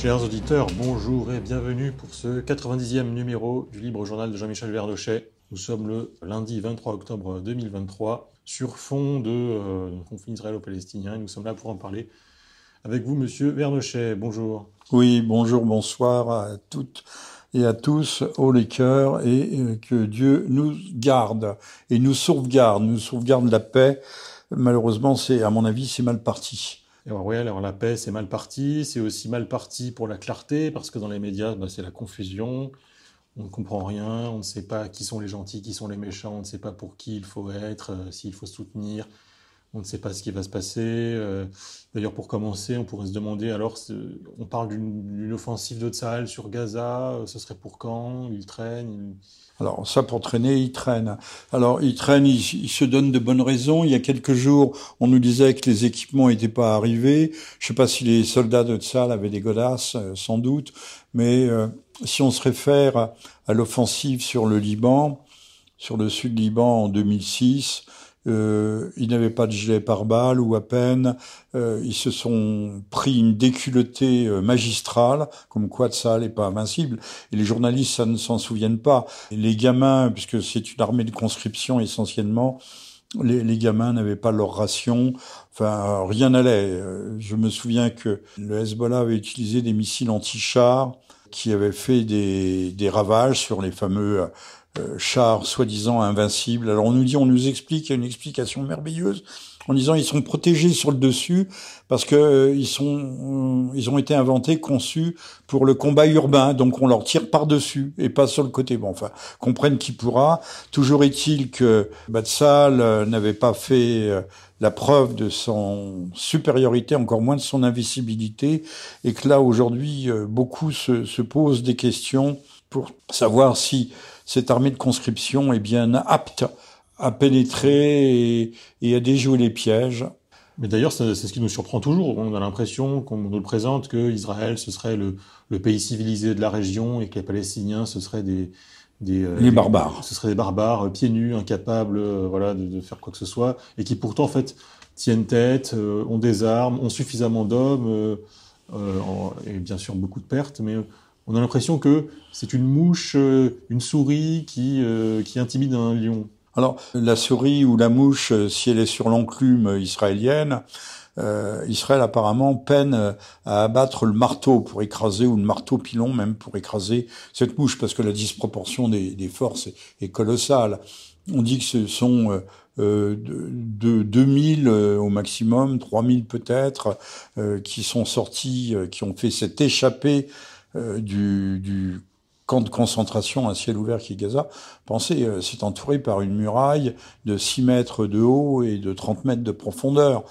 Chers auditeurs, bonjour et bienvenue pour ce 90e numéro du Libre Journal de Jean-Michel Vernochet. Nous sommes le lundi 23 octobre 2023 sur fond de euh, conflit israélo-palestinien et nous sommes là pour en parler avec vous, monsieur Vernochet. Bonjour. Oui, bonjour, bonsoir à toutes et à tous, haut les cœurs, et euh, que Dieu nous garde et nous sauvegarde, nous sauvegarde la paix. Malheureusement, c'est, à mon avis, c'est mal parti. Alors oui, alors la paix, c'est mal parti. C'est aussi mal parti pour la clarté, parce que dans les médias, bah, c'est la confusion. On ne comprend rien, on ne sait pas qui sont les gentils, qui sont les méchants, on ne sait pas pour qui il faut être, euh, s'il faut soutenir, on ne sait pas ce qui va se passer. Euh, d'ailleurs, pour commencer, on pourrait se demander, alors, on parle d'une offensive de Tsahal sur Gaza, euh, ce serait pour quand? Il traîne Alors, ça, pour traîner, il traîne. Alors, il traîne, il, se donne de bonnes raisons. Il y a quelques jours, on nous disait que les équipements n'étaient pas arrivés. Je sais pas si les soldats de Tsahal avaient des godasses, euh, sans doute, mais si on se réfère à l'offensive sur le Liban, sur le sud Liban en 2006, euh, ils n'avaient pas de gilet pare-balles ou à peine. Euh, ils se sont pris une déculottée euh, magistrale, comme quoi ça n'est pas invincible. Et les journalistes, ça ne s'en souviennent pas. les gamins, puisque c'est une armée de conscription essentiellement, les, les gamins n'avaient pas leur ration. Enfin, rien n'allait. Euh, je me souviens que le Hezbollah avait utilisé des missiles anti-chars qui avaient fait des, des ravages sur les fameux euh, soi-disant invincibles. Alors on nous dit, on nous explique, il y a une explication merveilleuse en disant ils sont protégés sur le dessus parce que euh, ils sont euh, ils ont été inventés conçus pour le combat urbain. Donc on leur tire par dessus et pas sur le côté. Bon enfin comprenne qui pourra. Toujours est-il que Batsal n'avait pas fait la preuve de son supériorité encore moins de son invisibilité et que là aujourd'hui beaucoup se, se posent des questions pour savoir si cette armée de conscription est bien apte à pénétrer et, à déjouer les pièges. Mais d'ailleurs, c'est ce qui nous surprend toujours. On a l'impression qu'on nous le présente que Israël ce serait le, pays civilisé de la région et que les Palestiniens ce seraient des des, euh, barbares. ce seraient des barbares euh, pieds nus, incapables, euh, voilà, de, faire quoi que ce soit, et qui pourtant en fait tiennent tête, ont des armes, ont suffisamment d'hommes, et bien sûr beaucoup de pertes, mais on a l'impression que c'est une mouche, euh, une souris qui, euh, qui intimide un lion. Alors, la souris ou la mouche, euh, si elle est sur l'enclume israélienne, Israël apparemment peine à abattre le marteau pour écraser, ou le marteau pilon même pour écraser cette mouche, parce que la disproportion des, forces est, colossale. On dit que ce sont de, de 2000 au maximum, 3000 peut-être, qui sont sortis, qui ont fait cette échappée euh, du, du, camp de concentration à ciel ouvert qui est Gaza, pensez, euh, c'est entouré par une muraille de 6 mètres de haut et de 30 mètres de profondeur.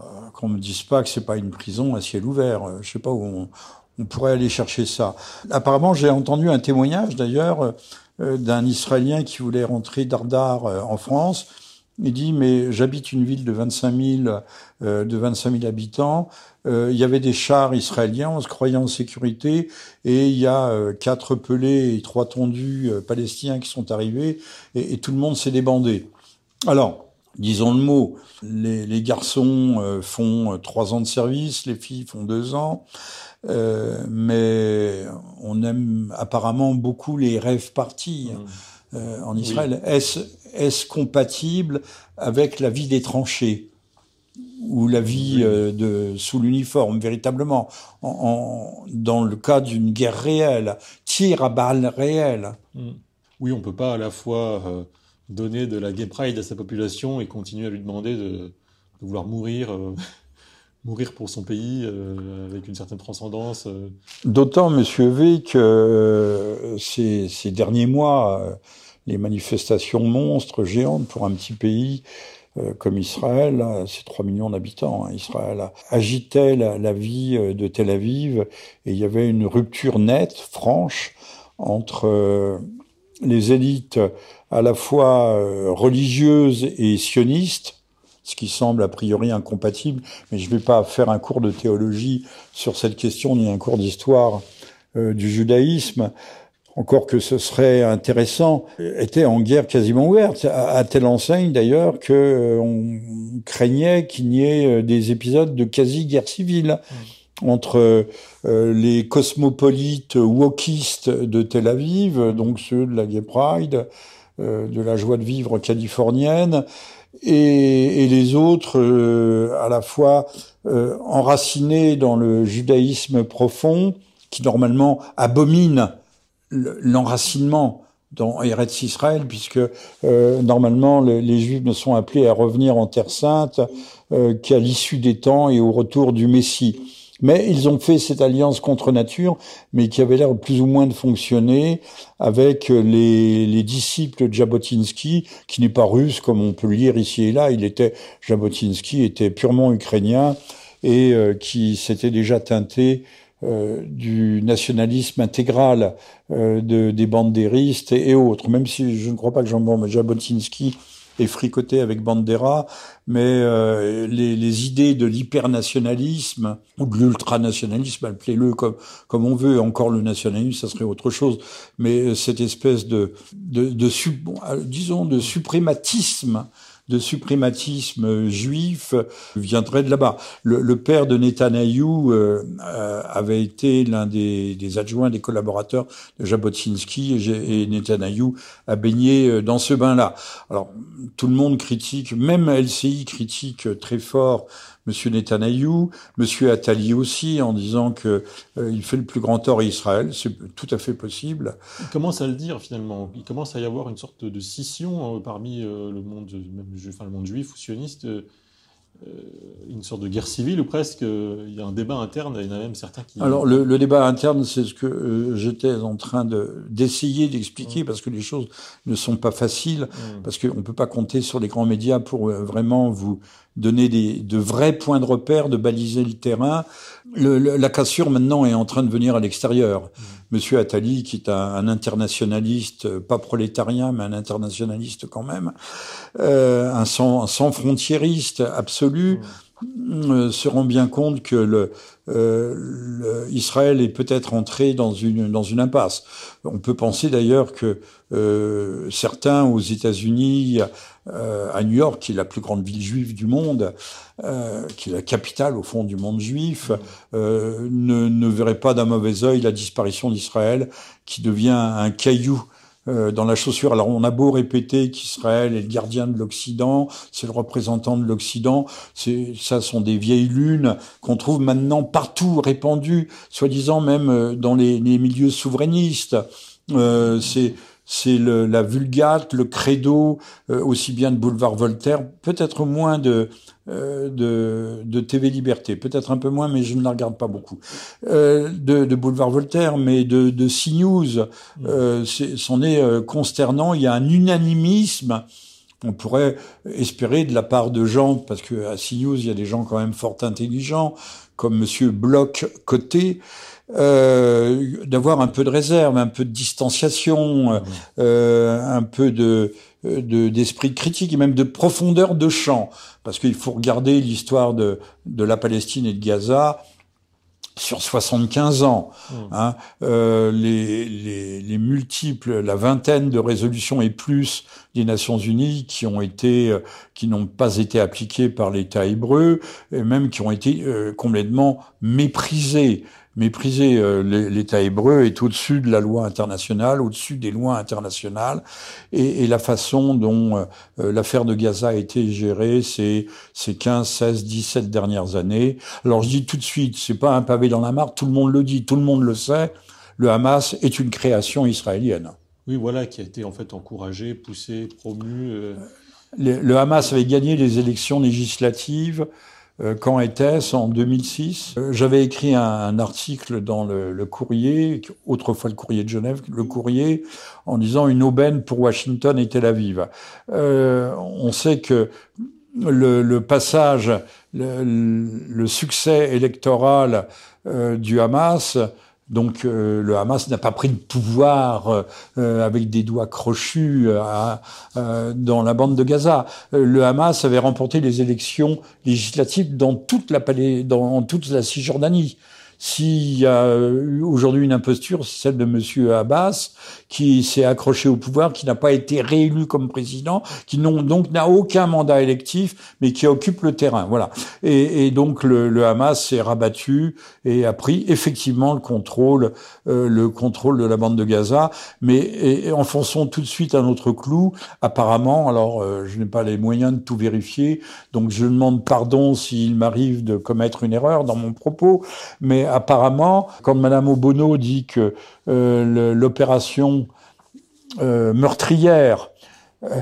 Euh, qu'on me dise pas que c'est pas une prison à ciel ouvert. Euh, je sais pas où on, on pourrait aller chercher ça. Apparemment, j'ai entendu un témoignage d'ailleurs d'un Israélien qui voulait rentrer d'Ardar en France il dit mais j'habite une ville de 25 000 euh, de 25 000 habitants. Euh, il y avait des chars israéliens, on se croyait en sécurité, et il y a euh, quatre pelés et trois tondus euh, palestiniens qui sont arrivés, et, et tout le monde s'est débandé. Alors, disons le mot, les, les garçons font trois ans de service, les filles font deux ans. mais on aime apparemment beaucoup les rêves partis. Mmh. Euh, en Israël. Est-ce est compatible avec la vie des tranchées? Ou la vie euh, de sous l'uniforme véritablement en, dans le cas d'une guerre réelle, tir à balles réelles hmm. Oui, on peut pas à la fois euh, donner de la gay pride à sa population et continuer à lui demander de, vouloir mourir. mourir pour son pays avec une certaine transcendance. D'autant, Monsieur V, que ces, ces, derniers mois, les manifestations monstres, géantes pour un petit pays euh, comme Israël, c'est 3 millions d'habitants, hein, Israël, agitait la, vie euh, de Tel Aviv et il y avait une rupture nette, franche, entre euh, les élites à la fois religieuses et sionistes, ce qui semble a priori incompatible, mais je ne vais pas faire un cours de théologie sur cette question ni un cours d'histoire du judaïsme encore que ce serait intéressant, était en guerre quasiment ouverte, à, telle enseigne d'ailleurs que euh, on craignait qu'il n'y ait euh, des épisodes de quasi-guerre civile. entre les cosmopolites wokistes de Tel Aviv, donc ceux de la Gay Pride, de la joie de vivre californienne, et, et les autres à la fois enracinés dans le judaïsme profond, qui normalement abomine l'enracinement dans Eretz Israël, puisque euh, normalement les, Juifs ne sont appelés à revenir en Terre Sainte euh, qu'à l'issue des temps et au retour du Messie. Mais ils ont fait cette alliance contre nature, mais qui avait l'air plus ou moins de fonctionner avec les, les disciples Jabotinsky, qui n'est pas russe comme on peut le lire ici et là. Il était Jabotinsky était purement ukrainien et euh, qui s'était déjà teinté euh, du nationalisme intégral euh, de, des bandéristes et, autres, même si je ne crois pas que Jean Jabotinsky est fricoté avec Bandera, mais euh, les, les, idées de l'hypernationalisme ou de l'ultranationalisme, appelez-le comme, comme on veut, encore le nationalisme, ça serait autre chose, mais cette espèce de, de, de, disons, de suprématisme de suprématisme juif viendrait de là-bas. Le, père de Netanyahou euh, euh, avait été l'un des, adjoints, des collaborateurs de Jabotinsky et, et Netanyahou a baigné euh, dans ce bain-là. Alors tout le monde critique, même LCI critique très fort Monsieur Netanyahou, Monsieur Attali aussi, en disant que euh, il fait le plus grand tort à Israël. C'est tout à fait possible. Il commence à le dire finalement. Il commence à y avoir une sorte de scission hein, parmi euh, le monde, même, enfin, le monde juif ou sioniste. Euh, une sorte de guerre civile ou presque. Il y a un débat interne. Il y en a même certains qui. Alors le, le débat interne, c'est ce que j'étais en train de d'essayer d'expliquer mmh. parce que les choses ne sont pas faciles mmh. parce qu'on peut pas compter sur les grands médias pour vraiment vous donner des, de vrais points de repère, de baliser le terrain. Le, la cassure maintenant est en train de venir à l'extérieur. Mmh. Monsieur Attali, qui est un, internationaliste, pas prolétarien, mais un internationaliste quand même, euh, un, sans, sans frontiériste absolu, mmh. Se rend bien compte que le, euh, Israël est peut-être entré dans une dans une impasse. On peut penser d'ailleurs que euh, certains aux États-Unis, euh, à New York, qui est la plus grande ville juive du monde, euh, qui est la capitale au fond du monde juif, euh, ne, ne verraient pas d'un mauvais œil la disparition d'Israël, qui devient un caillou euh, dans la chaussure. Alors on a beau répéter qu'Israël est le gardien de l'Occident, c'est le représentant de l'Occident, ça sont des vieilles lunes qu'on trouve maintenant partout répandues, soi-disant même euh, dans les, milieux souverainistes. Euh, c'est la vulgate, le credo, euh, aussi bien de Boulevard Voltaire, peut-être moins de, euh, de, de, TV Liberté, peut-être un peu moins, mais je ne la regarde pas beaucoup, euh, de, de, Boulevard Voltaire, mais de, de CNews, euh, c'en est, est consternant. Il y a un unanimisme. On pourrait espérer de la part de gens, parce que à CNews, il y a des gens quand même fort intelligents, comme Monsieur Bloch Côté, euh, d'avoir un peu de réserve, un peu de distanciation, mmh. euh, un peu de d'esprit critique et même de profondeur de champ, parce qu'il faut regarder l'histoire de, de la Palestine et de Gaza sur 75 ans, mmh. hein, euh, les, les, les, multiples, la vingtaine de résolutions et plus des Nations Unies qui ont été, euh, qui n'ont pas été appliquées par l'État hébreu, et même qui ont été euh, complètement méprisées mépriser euh, l'État hébreu est au-dessus de la loi internationale, au-dessus des lois internationales, et, et la façon dont euh, euh, l'affaire de Gaza a été gérée ces, ces 15, 16, 17 dernières années. Alors je dis tout de suite, c'est pas un pavé dans la mare, tout le monde le dit, tout le monde le sait, le Hamas est une création israélienne. Oui, voilà, qui a été en fait encouragé, poussé, promu. le Hamas avait gagné les élections législatives euh, quand était-ce En 2006. Euh, j'avais écrit un, article dans le, le, Courrier, autrefois le Courrier de Genève, le Courrier, en disant une aubaine pour Washington et Tel Aviv. Euh, on sait que le, le passage, le, le, succès électoral euh, du Hamas donc euh, le Hamas n'a pas pris le pouvoir euh, avec des doigts crochus euh, dans la bande de Gaza. le Hamas avait remporté les élections législatives dans toute la, dans toute la Cisjordanie. S'il y a euh, aujourd'hui une imposture, c'est celle de Monsieur Abbas, qui s'est accroché au pouvoir, qui n'a pas été réélu comme président, qui donc n'a aucun mandat électif, mais qui occupe le terrain. Voilà. Et, donc le, Hamas s'est rabattu et a pris effectivement le contrôle, euh, le contrôle de la bande de Gaza. Mais enfonçons tout de suite un autre clou. Apparemment, alors euh, je n'ai pas les moyens de tout vérifier, donc je demande pardon s'il m'arrive de commettre une erreur dans mon propos, mais apparemment, quand Madame Obono dit que euh, l'opération euh, meurtrière euh,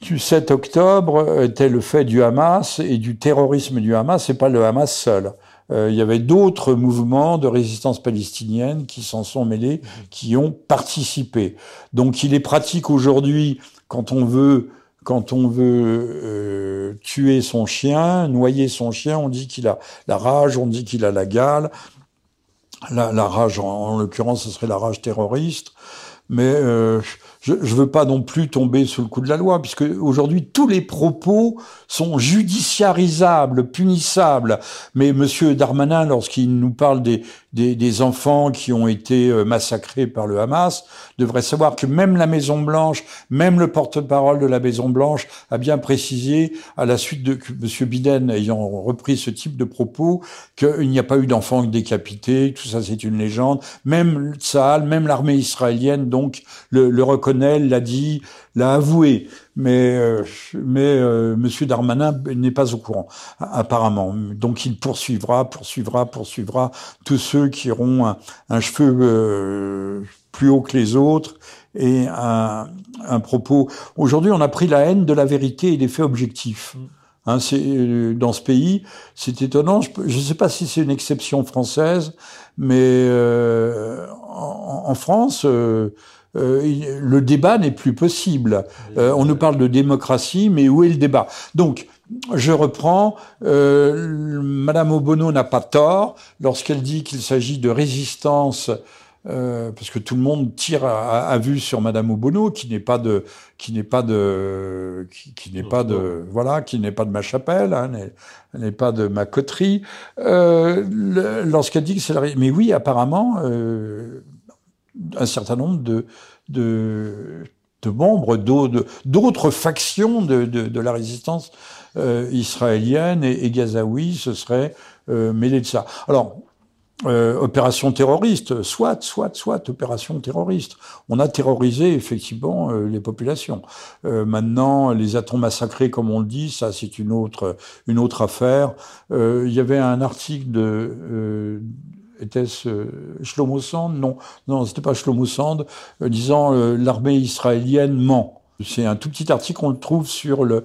du 7 octobre était le fait du Hamas et du terrorisme du Hamas, c'est pas le Hamas seul. il y avait d'autres mouvements de résistance palestinienne qui s'en sont mêlés, qui ont participé. Donc il est pratique aujourd'hui, quand on veut quand on veut tuer son chien, noyer son chien, on dit qu'il a la rage, on dit qu'il a la gale, la, la rage, en, l'occurrence, ce serait la rage terroriste. Mais euh, je ne veux pas non plus tomber sous le coup de la loi, puisque aujourd'hui tous les propos sont judiciarisables, punissables. Mais Monsieur Darmanin, lorsqu'il nous parle des, des, des, enfants qui ont été euh, massacrés par le Hamas, devrait savoir que même la Maison Blanche, même le porte-parole de la Maison Blanche a bien précisé, à la suite de Monsieur Biden ayant repris ce type de propos, qu'il n'y a pas eu d'enfants décapités, tout ça c'est une légende. Même Tsahal, même l'armée israélienne, donc le, le l'a dit, l'a avoué, mais euh, mais euh, Monsieur Darmanin n'est pas au courant apparemment. Donc il poursuivra, poursuivra, poursuivra tous ceux qui auront un, cheveu euh, plus haut que les autres et un, un propos. Aujourd'hui, on a pris la haine de la vérité et des faits objectifs. Mm. Hein, c'est dans ce pays, c'est étonnant. Je ne sais pas si c'est une exception française, mais en, en, France, euh, le débat n'est plus possible. Euh, on nous parle de démocratie, mais où est le débat? Donc, je reprends, euh, Madame Obono n'a pas tort lorsqu'elle dit qu'il s'agit de résistance, parce que tout le monde tire à, vue sur Madame Obono, qui n'est pas de, qui n'est pas de, qui, n'est pas de, voilà, qui n'est pas de ma chapelle, hein, n'est pas de ma coterie. Lorsqu'elle dit que c'est mais oui, apparemment. Un certain nombre de, membres d'autres factions de, la résistance euh, israélienne et, et, gazaoui se seraient euh, mêlés de ça. Alors, euh, opération terroriste, soit, soit, soit, opération terroriste. On a terrorisé effectivement les populations. Maintenant, les atomes massacrés, comme on le dit, ça c'est une autre, une autre affaire. Il y avait un article de était-ce euh, Shlomo Sand Non, non, c'était pas Shlomo Sand, euh, disant euh, l'armée israélienne ment. C'est un tout petit article qu'on le trouve sur le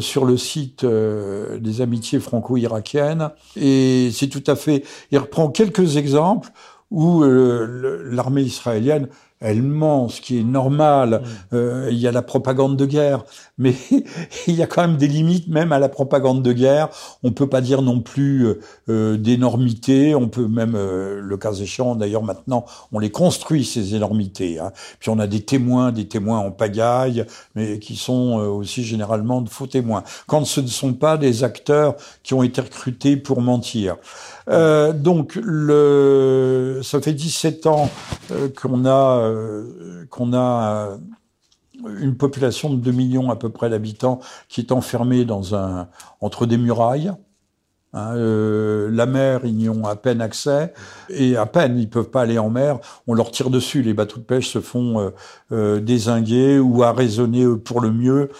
sur le site des amitiés franco-irakiennes et c'est tout à fait. Il reprend quelques exemples où l'armée israélienne elle ment, ce qui est normal. Mm. Euh, il y a la propagande de guerre, mais il y a quand même des limites même à la propagande de guerre. On peut pas dire non plus euh, euh d'énormité. On peut même, euh, le cas échéant, d'ailleurs maintenant, on les construit ces énormités. Hein. Puis on a des témoins, des témoins en pagaille, mais qui sont aussi généralement de faux témoins. Quand ce ne sont pas des acteurs qui ont été recrutés pour mentir. Euh, donc, ça fait 17 ans euh, qu'on a, euh, qu'on a une population de 2 millions à peu près d'habitants qui est enfermée dans un, entre des murailles. Hein, euh, la mer, ils n'y ont à peine accès, et à peine ils peuvent pas aller en mer. On leur tire dessus. Les bateaux de pêche se font euh, désinguer ou arraisonner pour le mieux.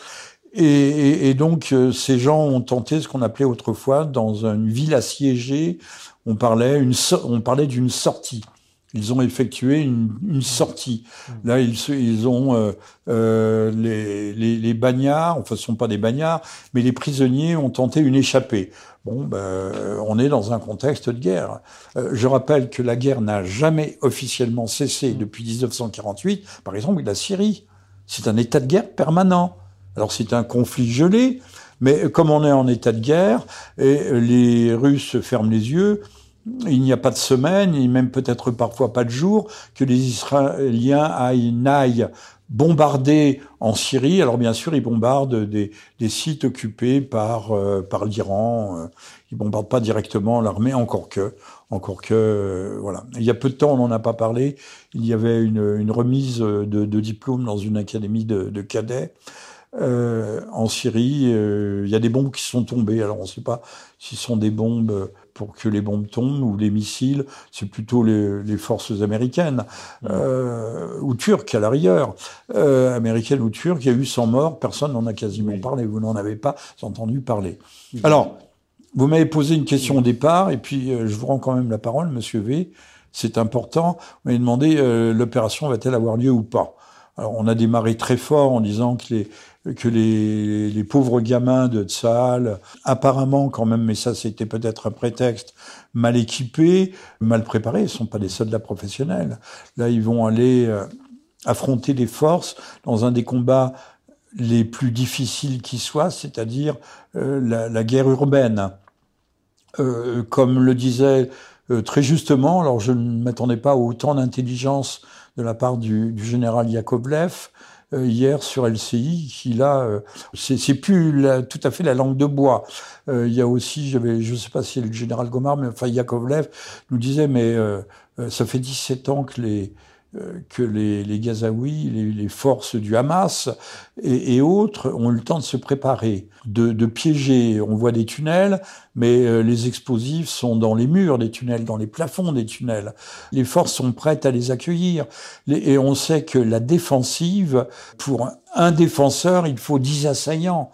Et, donc, euh, ces gens ont tenté ce qu'on appelait autrefois, dans une ville assiégée, on parlait d'une sortie. Ils ont effectué une, une sortie. Là, ils, ils ont euh, euh, les, les, les, bagnards, enfin, ce sont pas des bagnards, mais les prisonniers ont tenté une échappée. Bon, ben, on est dans un contexte de guerre. Euh, je rappelle que la guerre n'a jamais officiellement cessé depuis 1948. Par exemple, la Syrie, c'est un état de guerre permanent. Alors c'est un conflit gelé, mais comme on est en état de guerre et les Russes ferment les yeux, il n'y a pas de semaine, et même peut-être parfois pas de jour, que les Israéliens n'aillent bombarder en Syrie. Alors bien sûr, ils bombardent des, sites occupés par euh, par l'Iran. Euh, ils bombardent pas directement l'armée, encore que, encore que, euh, voilà. Il y a peu de temps, on n'en a pas parlé. Il y avait une, une remise de, diplôme dans une académie de cadets. Euh, en Syrie, il y a des bombes qui sont tombées. Alors on ne sait pas si ce sont des bombes pour que les bombes tombent ou les missiles, c'est plutôt les, les, forces américaines mmh. euh, ou turques à la rigueur, euh, américaines ou turques. Il y a eu 100 morts, personne n'en a quasiment parlé. Vous n'en avez pas entendu parler. Alors, vous m'avez posé une question au départ, et puis euh, je vous rends quand même la parole, Monsieur V. C'est important. Vous m'avez demandé euh, l'opération va-t-elle avoir lieu ou pas? Alors, on a démarré très fort en disant que les que les, pauvres gamins de Tsahal, apparemment quand même, mais ça c'était peut-être un prétexte, mal équipés, mal préparés, ils sont pas des soldats professionnels. Là, ils vont aller euh, affronter des forces dans un des combats les plus difficiles qui soient, c'est-à-dire euh, la, guerre urbaine. Euh, comme le disait très justement, alors je ne m'attendais pas à autant d'intelligence de la part du, général Yakovlev, hier sur LCI qui là euh, c'est plus tout à fait la langue de bois. Euh, il y a aussi, je sais pas si le général Gomard, mais enfin Yakovlev nous disait mais ça fait 17 ans que les euh, que les, les Gazaouis, les, les, forces du Hamas et, et, autres ont eu le temps de se préparer, de, de, piéger. On voit des tunnels, mais euh, les explosifs sont dans les murs des tunnels, dans les plafonds des tunnels. Les forces sont prêtes à les accueillir. et on sait que la défensive, pour un défenseur, il faut 10 assaillants.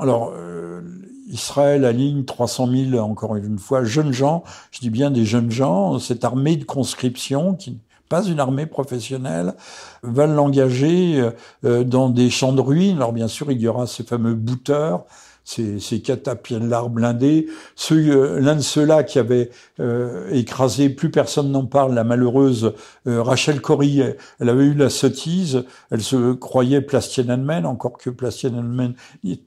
Alors, euh, Israël aligne 300 000, encore une fois, jeunes gens, je dis bien des jeunes gens, cette armée de conscription qui pas une armée professionnelle, veulent l'engager euh, dans des champs de ruines. Alors bien sûr, il y aura ces fameux bouteurs, ces, ces catapillars blindés. Euh, l'un de ceux-là qui avait euh, écrasé, plus personne n'en parle, la malheureuse Rachel Corrie, elle avait eu la sottise, elle se croyait place Tiananmen, encore que place Tiananmen il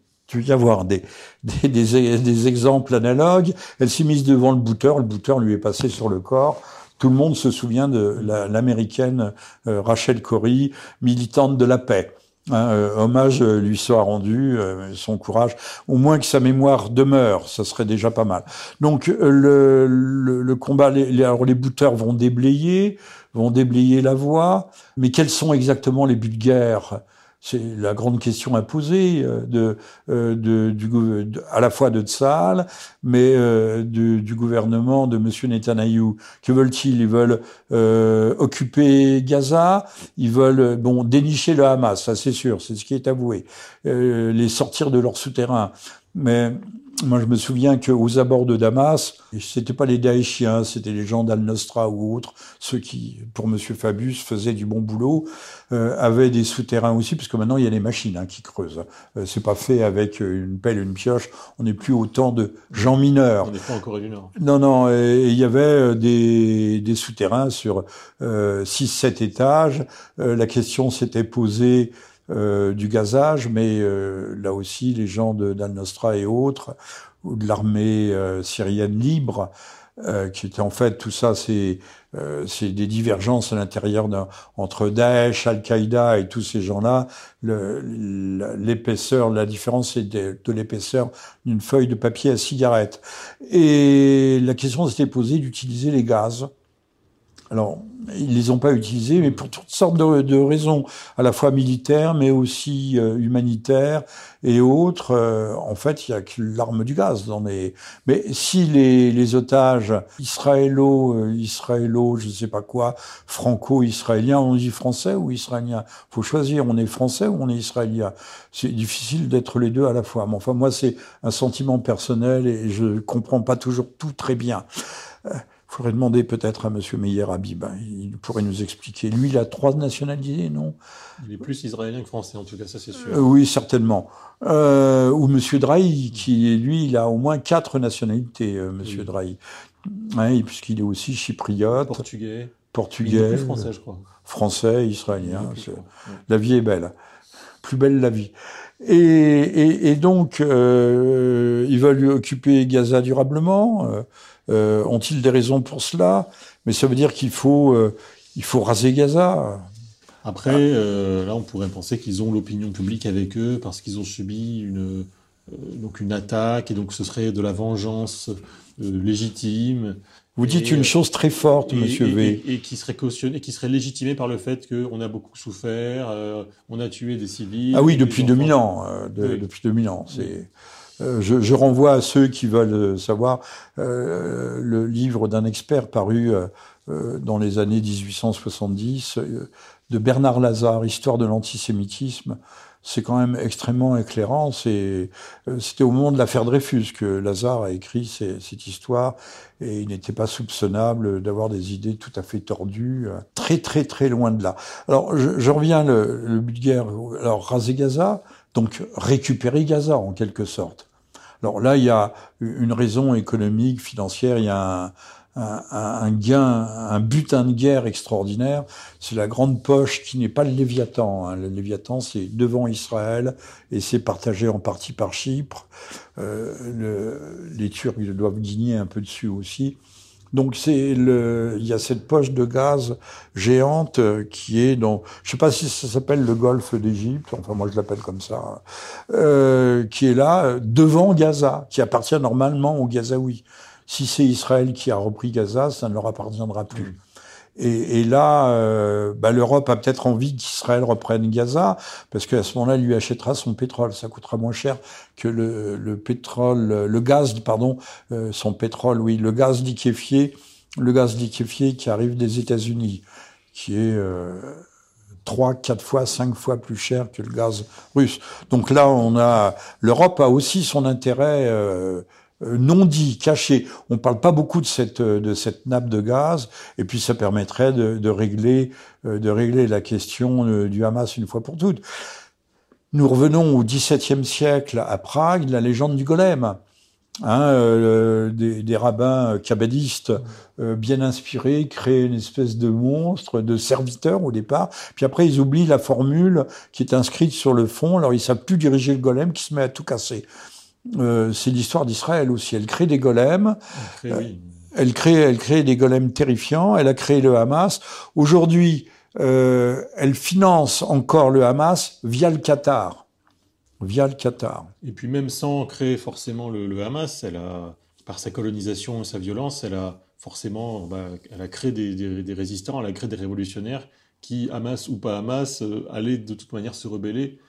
y avoir des, des, des, des exemples analogues. Elle s'est mise devant le bouteur, le bouteur lui est passé sur le corps. Tout le monde se souvient de l'américaine euh, Rachel Corrie, militante de la paix. Hein, euh, hommage euh, lui soit rendu, son courage, au moins que sa mémoire demeure, ça serait déjà pas mal. Donc le, combat, les, alors les bouteurs vont déblayer, vont déblayer la voie, mais quels sont exactement les buts de guerre? C'est la grande question à poser euh, de, euh, de, du, à la fois de Tsahal, mais euh, du, du, gouvernement de M. Netanyahou. Que veulent-ils? Ils veulent occuper Gaza, ils veulent bon dénicher le Hamas, ça c'est sûr, c'est ce qui est avoué, les sortir de leur souterrain. Mais moi, je me souviens qu'aux abords de Damas, c'était pas les Daeshiens, c'était les gens d'Al-Nostra ou autres, ceux qui, pour Monsieur Fabius, faisaient du bon boulot, euh, avaient des souterrains aussi, parce que maintenant il y a les machines hein, qui creusent. Euh, c'est pas fait avec une pelle, une pioche. On n'est plus autant de gens mineurs. On n'est pas en Corée du Nord. Non, non. il y avait euh, des, des souterrains sur euh, 6-7 étages. Euh, la question s'était posée euh, du gazage, mais euh, là aussi les gens d'Al-Nostra et autres, ou de l'armée euh, syrienne libre, qui était en fait tout ça, c'est c'est des divergences à l'intérieur entre Daesh, Al-Qaïda et tous ces gens-là. L'épaisseur, la différence c'est de, de l'épaisseur d'une feuille de papier à cigarette. Et la question s'était posée d'utiliser les gaz. Alors, ils les ont pas utilisés, mais pour toutes sortes de, de raisons, à la fois militaires, mais aussi euh, humanitaires et autres. Euh, en fait, il y a que l'arme du gaz dans les. Mais si les, les otages israélo, euh, israélo, je sais pas quoi, franco-israéliens, on dit français ou israélien. Faut choisir. On est français ou on est israélien? C'est difficile d'être les deux à la fois. Mais enfin, moi, c'est un sentiment personnel et je comprends pas toujours tout très bien. Il faudrait demander peut-être à M. Meyer Habib. Hein. Il pourrait nous expliquer. Lui, il a trois nationalités, non? Il est plus israélien que français, en tout cas, ça c'est sûr. Euh, oui, certainement. Euh, ou M. Drahi, qui, lui, il a au moins quatre nationalités, euh, M. Oui. Drahi. Hein, puisqu'il est aussi chypriote. Portugais. Portugais. français, je crois. Français, israélien. Plus, la vie est belle. Plus belle la vie. Et, et, et donc, euh, ils veulent occuper Gaza durablement. Euh, euh, Ont-ils des raisons pour cela? Mais ça veut dire qu'il faut, euh, il faut raser Gaza. Après, euh, là, on pourrait penser qu'ils ont l'opinion publique avec eux parce qu'ils ont subi une, euh, donc une attaque et donc ce serait de la vengeance euh, légitime. Vous dites une chose très forte, Monsieur V. Et, qui serait cautionné, qui serait légitimé par le fait qu'on a beaucoup souffert, on a tué des civils. Ah oui, depuis 2000 ans. Depuis 2000 ans. C'est. Je, je, renvoie à ceux qui veulent savoir euh, le livre d'un expert paru euh, dans les années 1870 de Bernard Lazare, Histoire de l'antisémitisme, c'est quand même extrêmement éclairant. C'est, euh, c'était au moment de l'affaire Dreyfus que Lazare a écrit cette histoire et il n'était pas soupçonnable d'avoir des idées tout à fait tordues, euh, très très très loin de là. Alors je, reviens le, le but de guerre. Alors raser Gaza, donc récupérer Gaza en quelque sorte. Alors là, il y a une raison économique, financière, il y a un, gain, un butin de guerre extraordinaire. C'est la grande poche qui n'est pas le Léviathan. Hein. Le Léviathan, c'est devant Israël et c'est partagé en partie par Chypre. Euh, le, les Turcs doivent gagner un peu dessus aussi. Donc c'est le, il y a cette poche de gaz géante qui est dans, je sais pas si ça s'appelle le golfe d'Égypte, enfin moi je l'appelle comme ça, euh, qui est là devant Gaza, qui appartient normalement aux Gazaouis. Si c'est Israël qui a repris Gaza, ça ne leur appartiendra plus. Et, et, là, euh, bah, l'Europe a peut-être envie qu'Israël reprenne Gaza, parce qu'à ce moment-là, elle lui achètera son pétrole. Ça coûtera moins cher que le, le pétrole, le gaz, pardon, euh, son pétrole, oui, le gaz liquéfié, le gaz liquéfié qui arrive des États-Unis, qui est euh, trois, quatre fois, cinq fois plus cher que le gaz russe. Donc là, on a, l'Europe a aussi son intérêt. Euh, non dit, caché. On ne parle pas beaucoup de cette, euh, de cette nappe de gaz, et puis ça permettrait de, de régler, euh, de régler la question du Hamas une fois pour toutes. Nous revenons au XVIIe siècle à Prague, la légende du golem. Hein, des, des, rabbins kabbalistes bien inspirés créent une espèce de monstre, de serviteur au départ, puis après ils oublient la formule qui est inscrite sur le fond, alors ils savent plus diriger le golem qui se met à tout casser. Euh, c'est l'histoire d'Israël aussi. Elle crée des golems. Elle crée, elle crée des golems terrifiants. Elle a créé le Hamas. Aujourd'hui, euh, elle finance encore le Hamas via le Qatar. Via le Qatar. Et puis même sans créer forcément le, Hamas, elle a, par sa colonisation et sa violence, elle a forcément, bah, elle a créé des, résistants, elle a créé des révolutionnaires qui, Hamas ou pas Hamas, euh, allaient de toute manière se rebeller.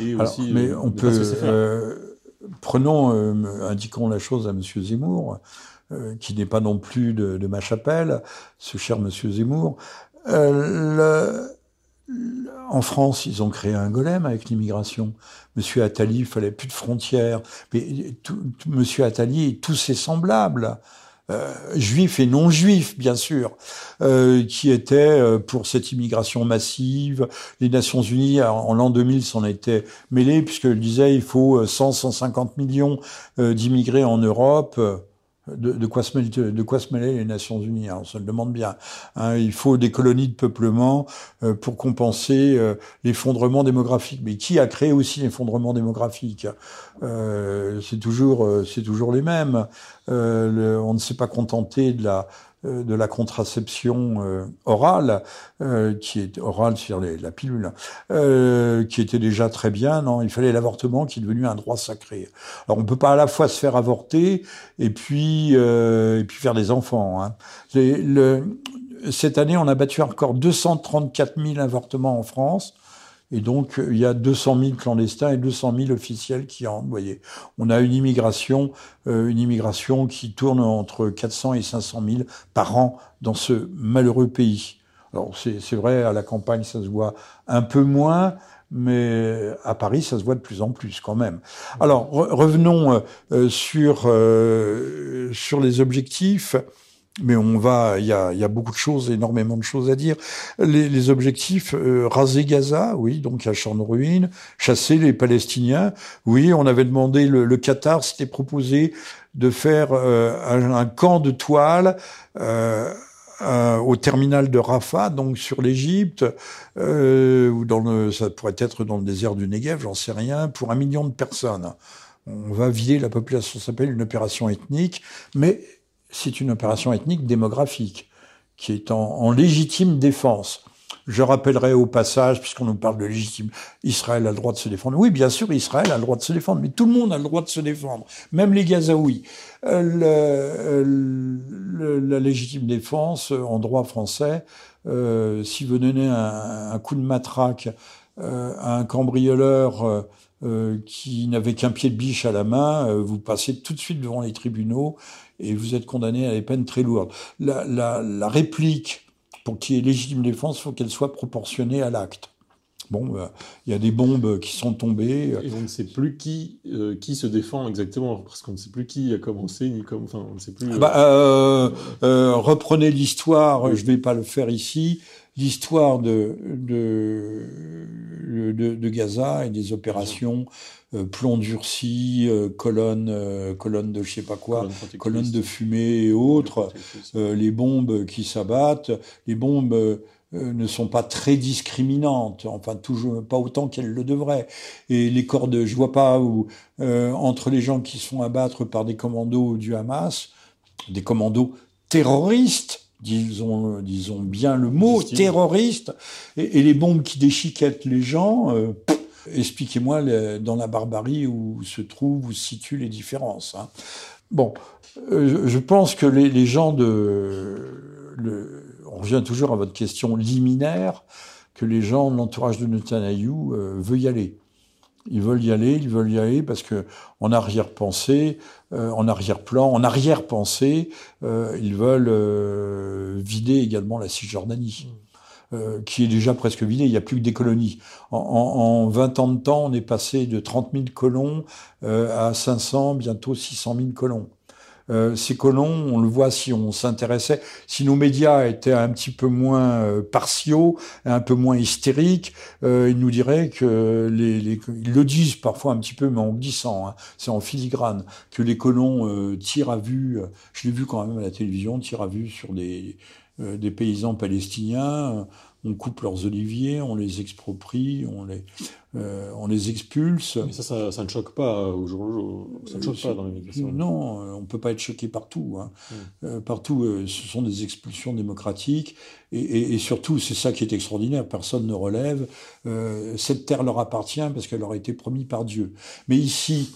Et aussi, mais on peut, prenons, euh, indiquons la chose à M. Zemmour, euh, qui n'est pas non plus de, ma chapelle, ce cher M. Zemmour. Euh, en France, ils ont créé un golem avec l'immigration. Monsieur Attali, il fallait plus de frontières. Mais Monsieur Attali et tous ses semblables euh, juifs et non juifs, bien sûr, euh, qui étaient euh, pour cette immigration massive. Les Nations Unies, en, l'an 2000, s'en étaient mêlées, puisqu'elles disaient il faut 100-150 millions d'immigrés en Europe. De, quoi se mêler, les Nations Unies hein, On se le demande bien. Hein, il faut des colonies de peuplement pour compenser l'effondrement démographique. Mais qui a créé aussi l'effondrement démographique? C'est toujours, c'est toujours les mêmes. Euh, on ne s'est pas contenté de la euh, de la contraception euh, orale, qui est orale sur la pilule, qui était déjà très bien. Non, il fallait l'avortement, qui est devenu un droit sacré. Alors on peut pas à la fois se faire avorter et puis et puis faire des enfants. Hein. le, cette année, on a battu encore 234 000 avortements en France. Et donc, il y a 200 000 clandestins et 200 000 officiels qui en voyez. On a une immigration, euh, une immigration qui tourne entre 400 et 500 000 par an dans ce malheureux pays. Alors, c'est vrai, à la campagne, ça se voit un peu moins, mais à Paris, ça se voit de plus en plus quand même. Alors, revenons euh, sur, euh, sur les objectifs. Mais on va, il y a, y a, beaucoup de choses, énormément de choses à dire. Les, les objectifs, euh, raser Gaza, oui, donc à champ de ruines, chasser les Palestiniens, oui, on avait demandé, le, le Qatar s'était proposé de faire euh, un, camp de toile euh, au terminal de Rafah, donc sur l'Égypte, ou dans le, ça pourrait être dans le désert du Negev, j'en sais rien, pour un million de personnes. On va vider la population, ça s'appelle une opération ethnique, mais c'est une opération ethnique démographique qui est en, légitime défense. Je rappellerai au passage, puisqu'on nous parle de légitime, Israël a le droit de se défendre. Oui, bien sûr, Israël a le droit de se défendre, mais tout le monde a le droit de se défendre, même les Gazaouis. Euh, le, la légitime défense en droit français, euh, si vous donnez un, coup de matraque euh, à un cambrioleur euh, euh, qui n'avait qu'un pied de biche à la main, vous passez tout de suite devant les tribunaux et vous êtes condamné à des peines très lourdes. La, la, la réplique, pour qu'il y ait légitime défense, il faut qu'elle soit proportionnée à l'acte. Bon, il y a des bombes qui sont tombées. Et on ne sait plus qui euh, qui se défend exactement parce qu'on ne sait plus qui a commencé ni comme. Enfin, on ne sait plus. Euh... Bah, euh, reprenez l'histoire. Oui. Je vais pas le faire ici l'histoire de, de, de, de, Gaza et des opérations euh, plomb durci, euh, colonne, euh, colonne de je sais pas quoi, colonne de fumée et autres, euh, les bombes qui s'abattent, les bombes euh, ne sont pas très discriminantes, enfin toujours pas autant qu'elles le devraient. Et les cordes, je vois pas où entre les gens qui se font abattre par des commandos du Hamas, des commandos terroristes, disons, disons bien le mot, terroriste, et, et, les bombes qui déchiquettent les gens, euh, expliquez-moi dans la barbarie où se trouvent, où se situent les différences. Hein. Bon, euh, je pense que les, gens de... On revient toujours à votre question liminaire, que les gens de l'entourage de Netanyahou euh, veulent y aller. Ils veulent y aller, ils veulent y aller parce que en arrière-pensée, euh, en arrière-plan, en arrière-pensée, ils veulent vider également la Cisjordanie, euh, qui est déjà presque vidée. Il n'y a plus que des colonies. En, en, en, 20 ans de temps, on est passé de 30 000 colons euh, à 500, bientôt 600 000 colons. Euh, ces colons, on le voit si on s'intéressait, si nos médias étaient un petit peu moins euh, partiaux, un peu moins hystériques, euh, ils nous diraient que les, les, ils le disent parfois un petit peu, mais en glissant, hein, c'est en filigrane, que les colons euh, tirent à vue, je l'ai vu quand même à la télévision, tirent à vue sur des, euh, des paysans palestiniens on coupe leurs oliviers, on les exproprie, on les, euh, on les expulse. Mais ça, ça, ça, ne choque pas au jour le jour. Ça ne choque pas dans les médias. Non, on peut pas être choqué partout. Hein. Mm. Euh, partout, euh, ce sont des expulsions démocratiques. Et, et, et surtout, c'est ça qui est extraordinaire, personne ne relève. Euh, cette terre leur appartient parce qu'elle leur a été promise par Dieu. Mais ici,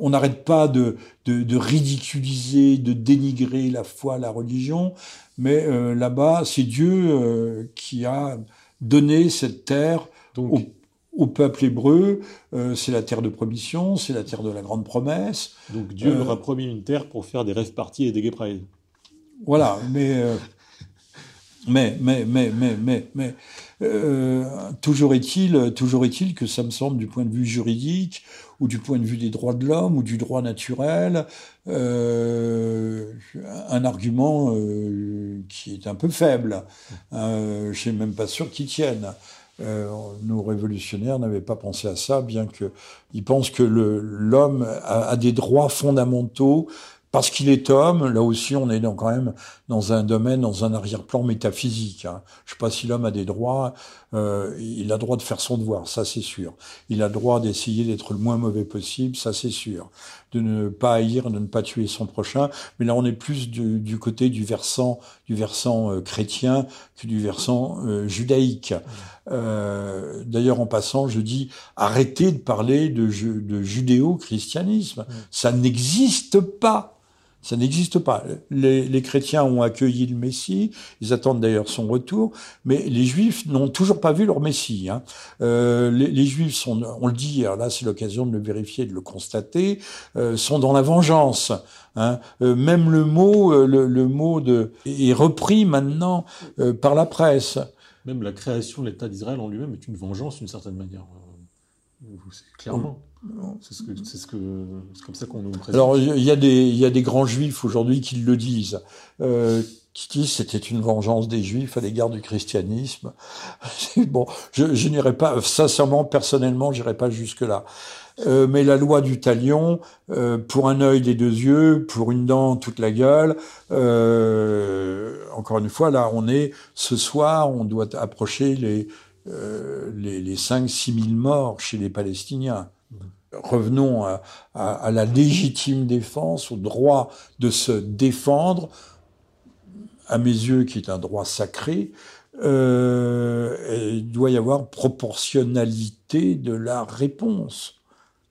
on n'arrête pas de, de, de, ridiculiser, de dénigrer la foi, la religion, mais euh, là-bas, c'est Dieu euh, qui a donné cette terre au, au, peuple hébreu. Euh, c'est la terre de promission, c'est la terre de la grande promesse. Donc Dieu leur a promis une terre pour faire des rêves partis et des gay pride. Voilà, mais mais, mais, mais, mais, mais, mais euh, toujours est-il, toujours est-il que ça me semble du point de vue juridique ou du point de vue des droits de l'homme ou du droit naturel, euh, un argument euh, qui est un peu faible. Euh, je suis même pas sûr qu'il tienne. Euh, nos révolutionnaires n'avaient pas pensé à ça, bien qu'ils pensent que l'homme a, des droits fondamentaux parce qu'il est homme, là aussi on est quand même dans un domaine, dans un arrière-plan métaphysique. Hein. Je sais pas si l'homme a des droits, euh, il a droit de faire son devoir, ça c'est sûr. Il a droit d'essayer d'être le moins mauvais possible, ça c'est sûr. De ne pas haïr, de ne pas tuer son prochain. Mais là on est plus du, du côté du versant, du versant euh, chrétien que du versant euh, judaïque. Euh, D'ailleurs en passant, je dis arrêtez de parler de, de judéo-christianisme. Ça n'existe pas. Ça n'existe pas. Les, chrétiens ont accueilli le Messie, ils attendent d'ailleurs son retour, mais les Juifs n'ont toujours pas vu leur Messie. Hein. Euh, les, Juifs sont, on le dit, alors là c'est l'occasion de le vérifier, de le constater, euh, sont dans la vengeance. Hein. Euh, même le mot, le, mot de est repris maintenant par la presse. Même la création de l'État d'Israël en lui-même est une vengeance d'une certaine manière. Clairement. C'est ce que, ce que, comme ça qu'on nous présente. Alors, il y a des, il y a des grands juifs aujourd'hui qui le disent, euh, qui disent c'était une vengeance des juifs à l'égard du christianisme. bon, je, je n'irai pas, sincèrement, personnellement, j'irai pas jusque là. Euh, mais la loi du talion, euh, pour un œil des deux yeux, pour une dent toute la gueule. Euh, encore une fois, là, on est ce soir, on doit approcher les euh, les, les 5-6 000 morts chez les Palestiniens. Revenons à, la légitime défense, au droit de se défendre, à mes yeux, qui est un droit sacré. euh, il doit y avoir proportionnalité de la réponse.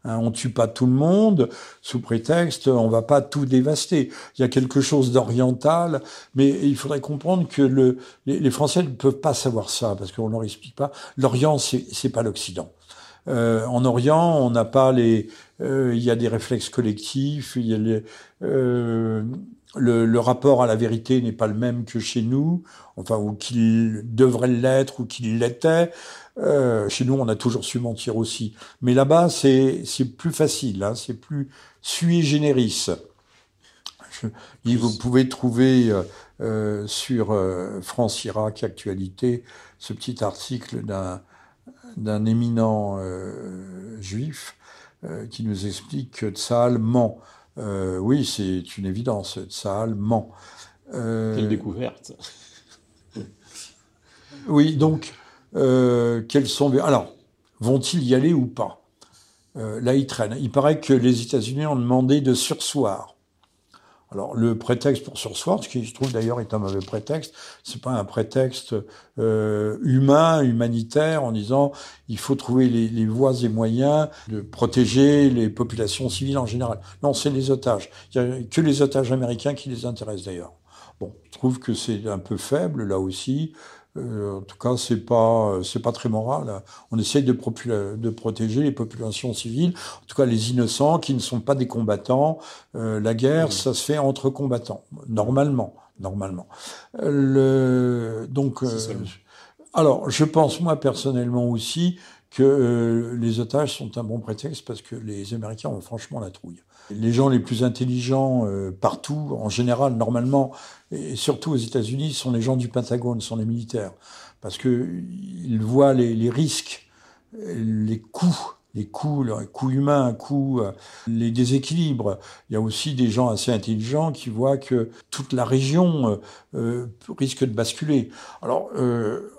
Hein, on tue pas tout le monde sous prétexte on va pas tout dévaster. Il y a quelque chose d'oriental, mais il faudrait comprendre que le, les, Français ne peuvent pas savoir ça parce qu'on leur explique pas. L'Orient c'est pas l'Occident. Euh, en Orient, on n'a pas les. Euh, il y a des réflexes collectifs. Y a les, euh, le, le, rapport à la vérité n'est pas le même que chez nous, enfin ou qu'il devrait l'être ou qu'il l'était. Euh, chez nous, on a toujours su mentir aussi. Mais là-bas, c'est c'est plus facile, hein, c'est plus sui generis. Je, vous pouvez trouver euh, euh sur euh, France-Irak Actualité ce petit article d'un d'un éminent euh, juif qui nous explique que Tsahal ment. oui, c'est une évidence. Tsahal ment. Quelle découverte. oui, donc euh, quels sont alors vont-ils y aller ou pas? Euh, Là, ils traînent. Il paraît que les États-Unis ont demandé de sursoir. Alors le prétexte pour sursoir, ce qui je trouve d'ailleurs est un mauvais prétexte, c'est pas un prétexte euh, humain, humanitaire, en disant il faut trouver les, les, voies et moyens de protéger les populations civiles en général. Non, c'est les otages. Il y a que les otages américains qui les intéressent d'ailleurs. Bon, je trouve que c'est un peu faible là aussi. Euh, en tout cas, c'est pas c'est pas très moral. On essaye de, de protéger les populations civiles, en tout cas les innocents qui ne sont pas des combattants. Euh, la guerre, ça se fait entre combattants, normalement, normalement. Le, donc, euh, alors, je pense moi personnellement aussi que euh, les otages sont un bon prétexte parce que les Américains ont franchement la trouille. Les gens les plus intelligents euh, partout, en général, normalement, et surtout aux États-Unis, sont les gens du Pentagone, sont les militaires, parce que ils voient les, les risques, les coûts les coûts, les coûts humains, coûts, euh, les déséquilibres. Il y a aussi des gens assez intelligents qui voient que toute la région euh, risque de basculer. Alors, euh,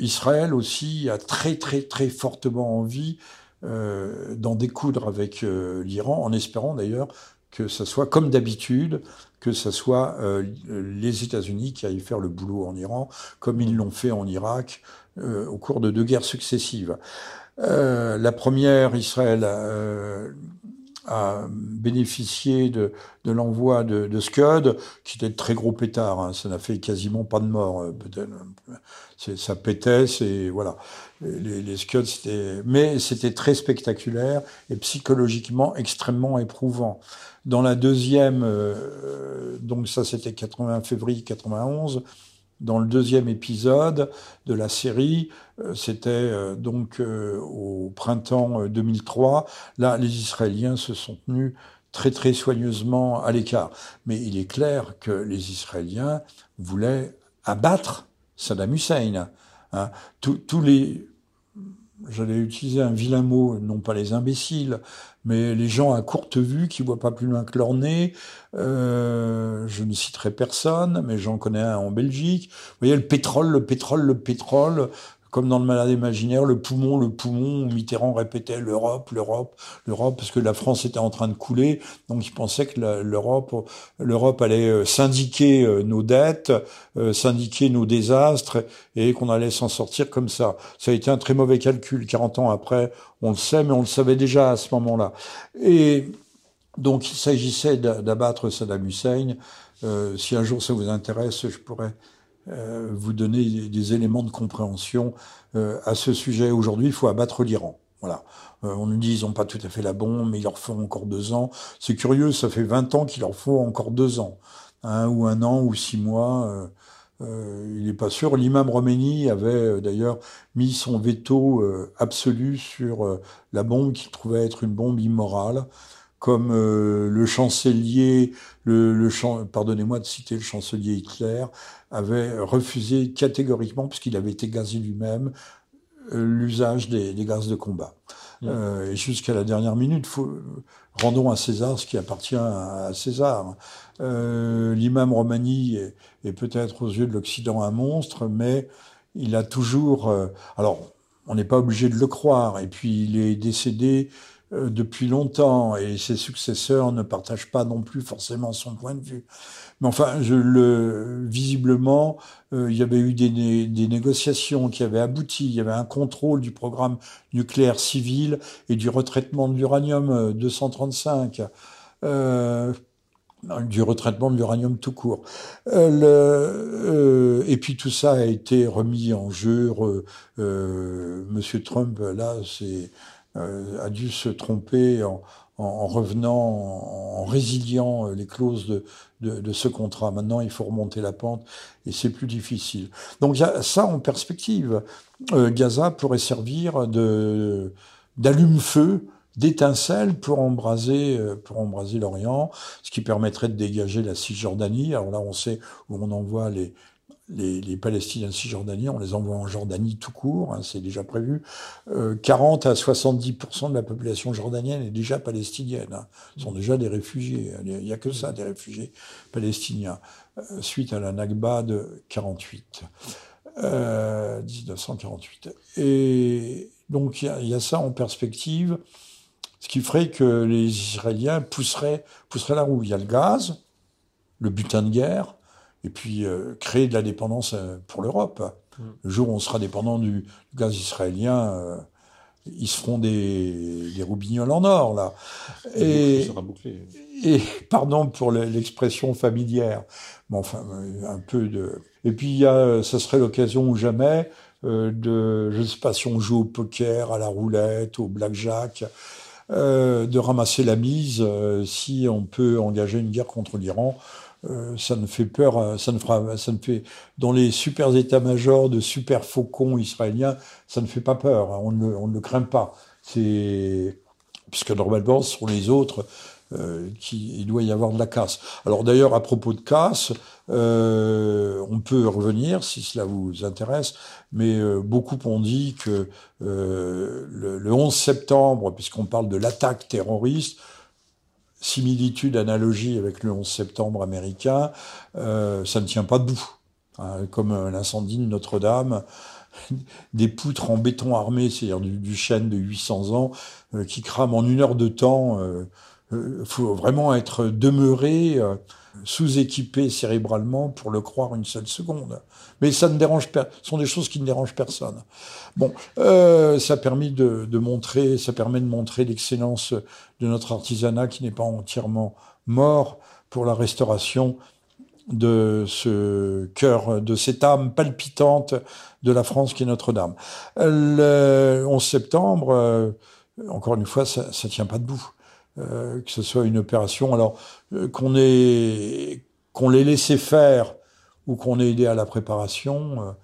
Israël aussi a très très très fortement envie euh, d'en découdre avec euh, l'Iran, en espérant d'ailleurs que ce soit comme d'habitude, que ce soit euh, les États-Unis qui aillent faire le boulot en Iran, comme ils l'ont fait en Irak au cours de deux guerres successives. la première, Israël a bénéficié de, de l'envoi de, de, Scud, qui était de très gros pétard. Hein. Ça n'a fait quasiment pas de mort. Euh, ça pétait, c'est voilà. Les, les c'était, mais c'était très spectaculaire et psychologiquement extrêmement éprouvant. Dans la deuxième, euh, donc ça c'était 80 février 91 dans le deuxième épisode de la série, euh, c'était euh, donc euh, au printemps 2003. Là, les Israéliens se sont tenus très très soigneusement à l'écart. Mais il est clair que les Israéliens voulaient abattre Saddam Hussein. Hein. Tous les j'allais utiliser un vilain mot, non pas les imbéciles, mais les gens à courte vue qui voient pas plus loin que leur nez. Euh, je ne citerai personne, mais j'en connais un en Belgique. Vous voyez, le pétrole, le pétrole, le pétrole comme dans le malade imaginaire, le poumon, le poumon, Mitterrand répétait l'Europe, l'Europe, l'Europe, parce que la France était en train de couler, donc il pensait que l'Europe, l'Europe allait euh, syndiquer euh, nos dettes, euh, syndiquer nos désastres, et qu'on allait s'en sortir comme ça. Ça a été un très mauvais calcul. 40 ans après, on le sait, mais on le savait déjà à ce moment-là. Et donc il s'agissait d'abattre Saddam Hussein. si un jour ça vous intéresse, je pourrais euh, vous donner des éléments de compréhension euh, à ce sujet. Aujourd'hui, il faut abattre l'Iran. Voilà. Euh, on nous dit ils n'ont pas tout à fait la bombe, mais ils leur font encore deux ans. C'est curieux, ça fait 20 ans qu'il leur faut encore deux ans, ou un an, ou six mois. Il n'est pas sûr. L'imam Roméni avait d'ailleurs mis son veto absolu sur la bombe qu'il trouvait être une bombe immorale comme le chancelier, le pardonnez-moi de citer le chancelier Hitler, avait refusé catégoriquement, puisqu'il avait été gazé lui-même, euh, l'usage des, des, gaz de combat. Mmh. Euh, et jusqu'à la dernière minute, faut, rendons à César ce qui appartient à, César. Euh, L'imam Romani est, est peut-être aux yeux de l'Occident un monstre, mais il a toujours... alors, on n'est pas obligé de le croire. Et puis, il est décédé euh, depuis longtemps et ses successeurs ne partagent pas non plus forcément son point de vue. Mais enfin, visiblement, euh, il y avait eu des, négociations qui avaient abouti. Il y avait un contrôle du programme nucléaire civil et du retraitement de l'uranium 235. Euh, du retraitement de l'uranium tout court. Euh, euh, et puis tout ça a été remis en jeu. Euh, Monsieur Trump, là, c'est euh, a dû se tromper en, en, revenant, en, résiliant les clauses de, de, ce contrat. Maintenant, il faut remonter la pente et c'est plus difficile. Donc il y a ça en perspective. Gaza pourrait servir d'allume-feu d'étincelles pour embraser, euh, pour embraser l'Orient, ce qui permettrait de dégager la Cisjordanie. Alors là, on sait où on envoie les, les, les Palestiniens Cisjordanie, on les envoie en Jordanie tout court, hein, c'est déjà prévu. Euh, 40 à 70% de la population jordanienne est déjà palestinienne. Hein, sont déjà des réfugiés. Il n'y a que ça, des réfugiés palestiniens, euh, suite à la Nakba de 48. Euh, 1948. Et donc il y, y, a ça en perspective ce qui ferait que les Israéliens pousseraient, pousseraient la roue. Il y a le gaz, le butin de guerre, et puis euh, créer de la dépendance euh, pour l'Europe. Mm. Le jour où on sera dépendant du, gaz israélien, euh, ils se feront des, des roubignoles en or, là. Et, et pardon pour l'expression familière, mais enfin, un peu de... Et puis, il y a, ça serait l'occasion ou jamais de, je ne sais pas si on joue au poker, à la roulette, au blackjack, euh, de ramasser la mise euh, si on peut engager une guerre contre l'Iran. Euh, ça ne fait peur, ça ne fera, ça ne fait dans les super états-majors de super faucons israéliens, ça ne fait pas peur. Hein, on ne, on ne le craint pas. C'est puisque normalement ce sont les autres euh, qu'il doit y avoir de la casse. Alors d'ailleurs, à propos de casse, euh, on peut revenir si cela vous intéresse, mais euh, beaucoup ont dit que euh, le, 11 septembre, puisqu'on parle de l'attaque terroriste, similitude, analogie avec le 11 septembre américain, euh, ça ne tient pas debout. Hein, comme l'incendie de Notre-Dame, des poutres en béton armé, c'est-à-dire du, chêne de 800 ans, qui crament en une heure de temps il euh, faut vraiment être demeuré euh, sous-équipé cérébralement pour le croire une seule seconde. Mais ça ne dérange pas. Ce sont des choses qui ne dérangent personne. Bon, euh, ça permet de, de, montrer, ça permet de montrer l'excellence de notre artisanat qui n'est pas entièrement mort pour la restauration de ce cœur, de cette âme palpitante de la France qui est Notre-Dame. Le 11 septembre, euh, encore une fois, ça, ça tient pas debout. Euh, que ce soit une opération. Alors euh, qu'on ait qu'on l'ait laissé faire ou qu'on ait aidé à la préparation,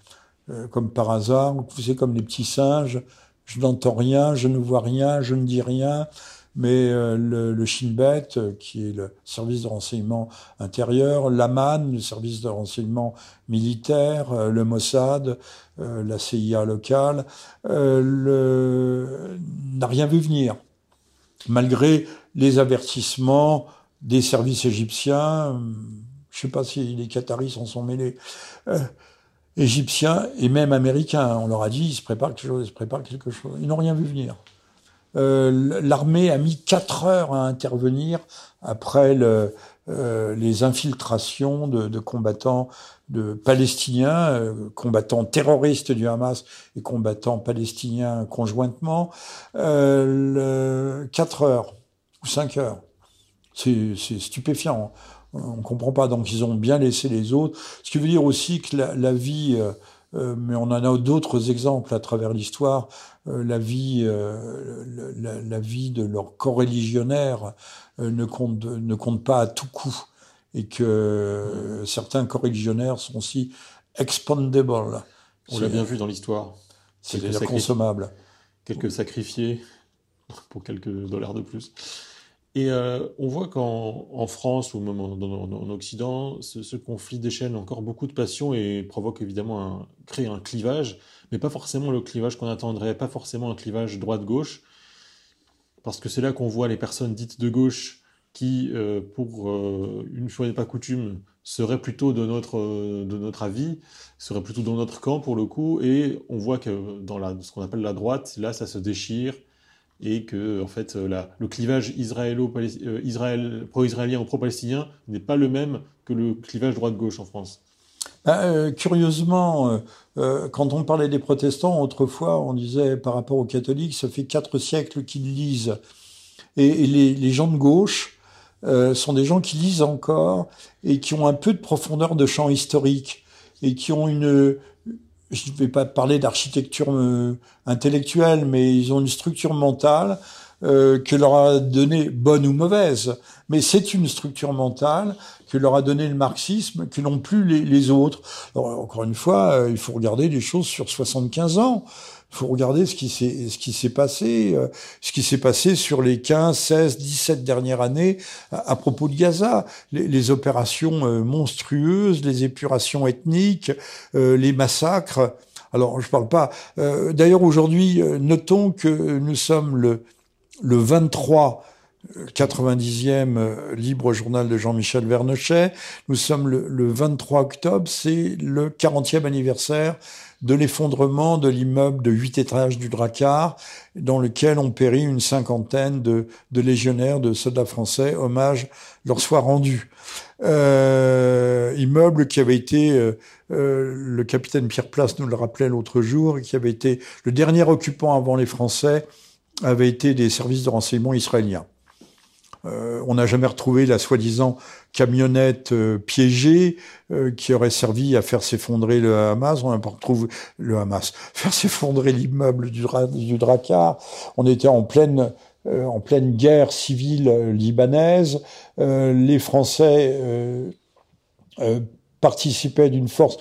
euh, comme par hasard, vous savez, comme les petits singes. Je n'entends rien, je ne vois rien, je ne dis rien, mais le, le Shinbet, qui est le service de renseignement intérieur, l'AMAN, le service de renseignement militaire, le Mossad, la CIA locale, n'a rien vu venir malgré les avertissements des services égyptiens, je ne sais pas si les Qataris s'en sont mêlés, euh, égyptiens et même américains. On leur a dit, ils se préparent quelque chose, ils se préparent quelque chose. Ils n'ont rien vu venir. Euh, L'armée a mis quatre heures à intervenir après le, euh, les infiltrations de, combattants de palestiniens, euh, combattants terroristes du Hamas et combattants palestiniens conjointement, euh, le, 4 heures ou 5 heures. C'est stupéfiant. On comprend pas. Donc ils ont bien laissé les autres. Ce qui veut dire aussi que la, la vie, euh, euh mais on en a d'autres exemples à travers l'histoire, euh, la vie, euh, la, la, vie de leurs coreligionnaires ne compte ne compte pas à tout coup et que certains corréligionnaires sont aussi expandable. On l'a bien vu dans l'histoire. C'est consommable. Quelques sacrifiés pour quelques dollars de plus. Et euh, on voit qu'en en France ou même en, en, en Occident, ce, conflit déchaîne encore beaucoup de passion et provoque évidemment un, crée un clivage, mais pas forcément le clivage qu'on attendrait, pas forcément un clivage droite-gauche, parce que c'est là qu'on voit les personnes dites de gauche qui, euh, pour euh, une fois n'est pas coutume, serait plutôt de notre, de notre avis, serait plutôt dans notre camp pour le coup, et on voit que dans la, ce qu'on appelle la droite, là ça se déchire, et que en fait le clivage israélo Israël, pro-israélien ou pro-palestinien n'est pas le même que le clivage droite-gauche en France. Bah, curieusement, quand on parlait des protestants, autrefois, on disait par rapport aux catholiques, ça fait quatre siècles qu'ils lisent. Et, les, gens de gauche sont des gens qui lisent encore et qui ont un peu de profondeur de champ historique et qui ont une, je ne vais pas parler d'architecture euh, intellectuelle, mais ils ont une structure mentale euh, que leur a donné bonne ou mauvaise, mais c'est une structure mentale que leur a donné le marxisme, que n'ont plus les, autres. Encore une fois, euh, il faut regarder les choses sur 75 ans. Il faut regarder ce qui s'est passé, euh, ce qui s'est passé sur les 15, 16, 17 dernières années à, propos de Gaza, les, les, opérations euh, monstrueuses, les épurations ethniques, euh, les massacres. Alors, je parle pas. D'ailleurs, aujourd'hui, notons que nous sommes le le 23 90e libre journal de Jean-Michel Vernochet. Nous sommes le, le 23 octobre, c'est le 40e anniversaire de l'effondrement de l'immeuble de huit étages du Drakkar, dans lequel ont péri une cinquantaine de, légionnaires, de soldats français, hommage leur soit rendu. Euh, immeuble qui avait été, euh, euh, le capitaine Pierre Place nous le rappelait l'autre jour, qui avait été le dernier occupant avant les Français, avait été des services de renseignement israéliens. Euh, on n'a jamais retrouvé la soi-disant camionnette euh, piégée euh, qui aurait servi à faire s'effondrer le Hamas. On n'a pas retrouvé le Hamas, faire s'effondrer l'immeuble du, du Drakkar. On était en pleine en pleine guerre civile libanaise. les Français participaient d'une force,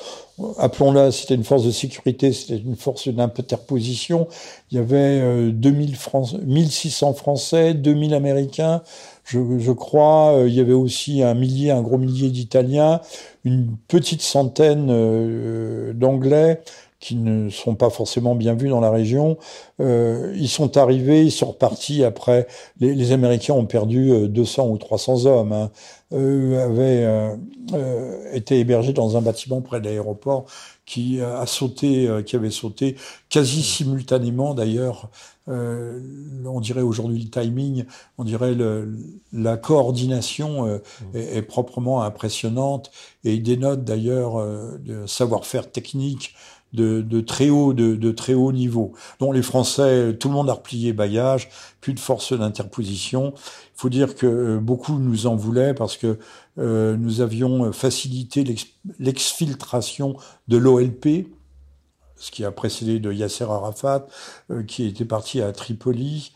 appelons-la, c'était une force de sécurité, c'était une force d'interposition. Il y avait 2000 1600 Français, 2000 Américains, je, crois. Euh, il y avait aussi un millier, un gros millier d'Italiens, une petite centaine euh, d'Anglais qui ne sont pas forcément bien vus dans la région. Euh, ils sont arrivés, ils sont repartis après. Les, les Américains ont perdu 200 ou 300 hommes. Hein. Eux avaient euh, été hébergés dans un bâtiment près de l'aéroport qui a sauté, qui avait sauté quasi simultanément d'ailleurs euh, on dirait aujourd'hui le timing, on dirait le, la coordination euh, mmh. est, proprement impressionnante et il dénote d'ailleurs euh, de savoir-faire technique de, de, très haut de, de, très haut niveau. dont les Français, tout le monde a replié bagage, plus de force d'interposition. Il faut dire que beaucoup nous en voulaient parce que nous avions facilité l'exfiltration de l'OLP, ce qui a précédé de Yasser Arafat, euh, qui était parti à Tripoli.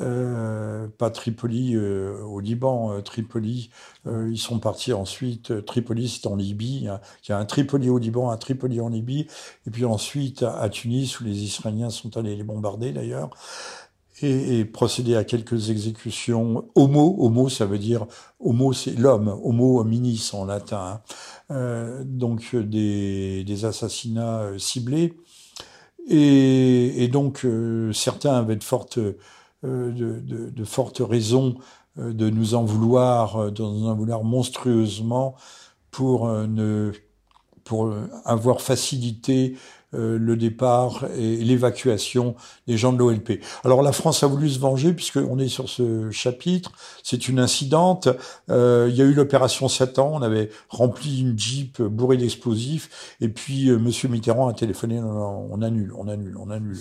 Euh, pas Tripoli euh, au Liban, Tripoli, ils sont partis ensuite, Tripoli c'est en Libye, hein. il y a un Tripoli au Liban, un Tripoli en Libye, et puis ensuite à, Tunis où les Israéliens sont allés les bombarder d'ailleurs, et, procéder à quelques exécutions homo, homo ça veut dire, homo c'est l'homme, homo hominis en latin, hein. donc des, des assassinats ciblés. Et, donc euh, certains avaient de fortes, euh, de, de, fortes raisons euh, de nous en vouloir, de nous en vouloir monstrueusement pour ne pour avoir facilité euh, le départ et l'évacuation des gens de l'OLP. Alors la France a voulu se venger puisqu'on est sur ce chapitre. C'est une incidente. Euh, il y a eu l'opération Satan. On avait rempli une jeep bourrée d'explosifs. Et puis euh, Monsieur Mitterrand a téléphoné. on annule, on annule, on annule.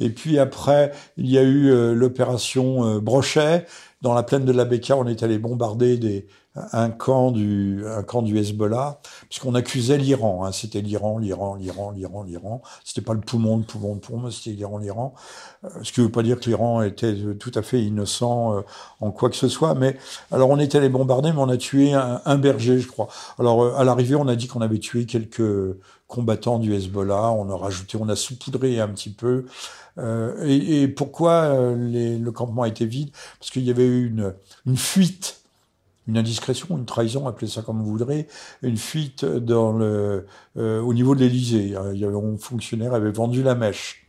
Et puis après, il y a eu l'opération Brochet. Dans la plaine de la Beka, on est allé bombarder des, un camp du, un camp du Hezbollah, puisqu'on accusait l'Iran. Hein, c'était l'Iran, l'Iran, l'Iran, l'Iran, l'Iran. C'était pas le poumon, le poumon, le poumon, c'était l'Iran, l'Iran. Euh, ce qui veut pas dire que l'Iran était tout à fait innocent euh, en quoi que ce soit. Mais alors on était allé bombarder, mais on a tué un, un berger, je crois. Alors euh, à l'arrivée, on a dit qu'on avait tué quelques combattants du Hezbollah. On a rajouté, on a saupoudré un petit peu. Euh, et, et, pourquoi les, le campement été vide? Parce qu'il y avait eu une, une fuite une indiscrétion, une trahison, appelez ça comme vous voudrez, une fuite euh, au niveau de l'Élysée. Un fonctionnaire avait vendu la mèche.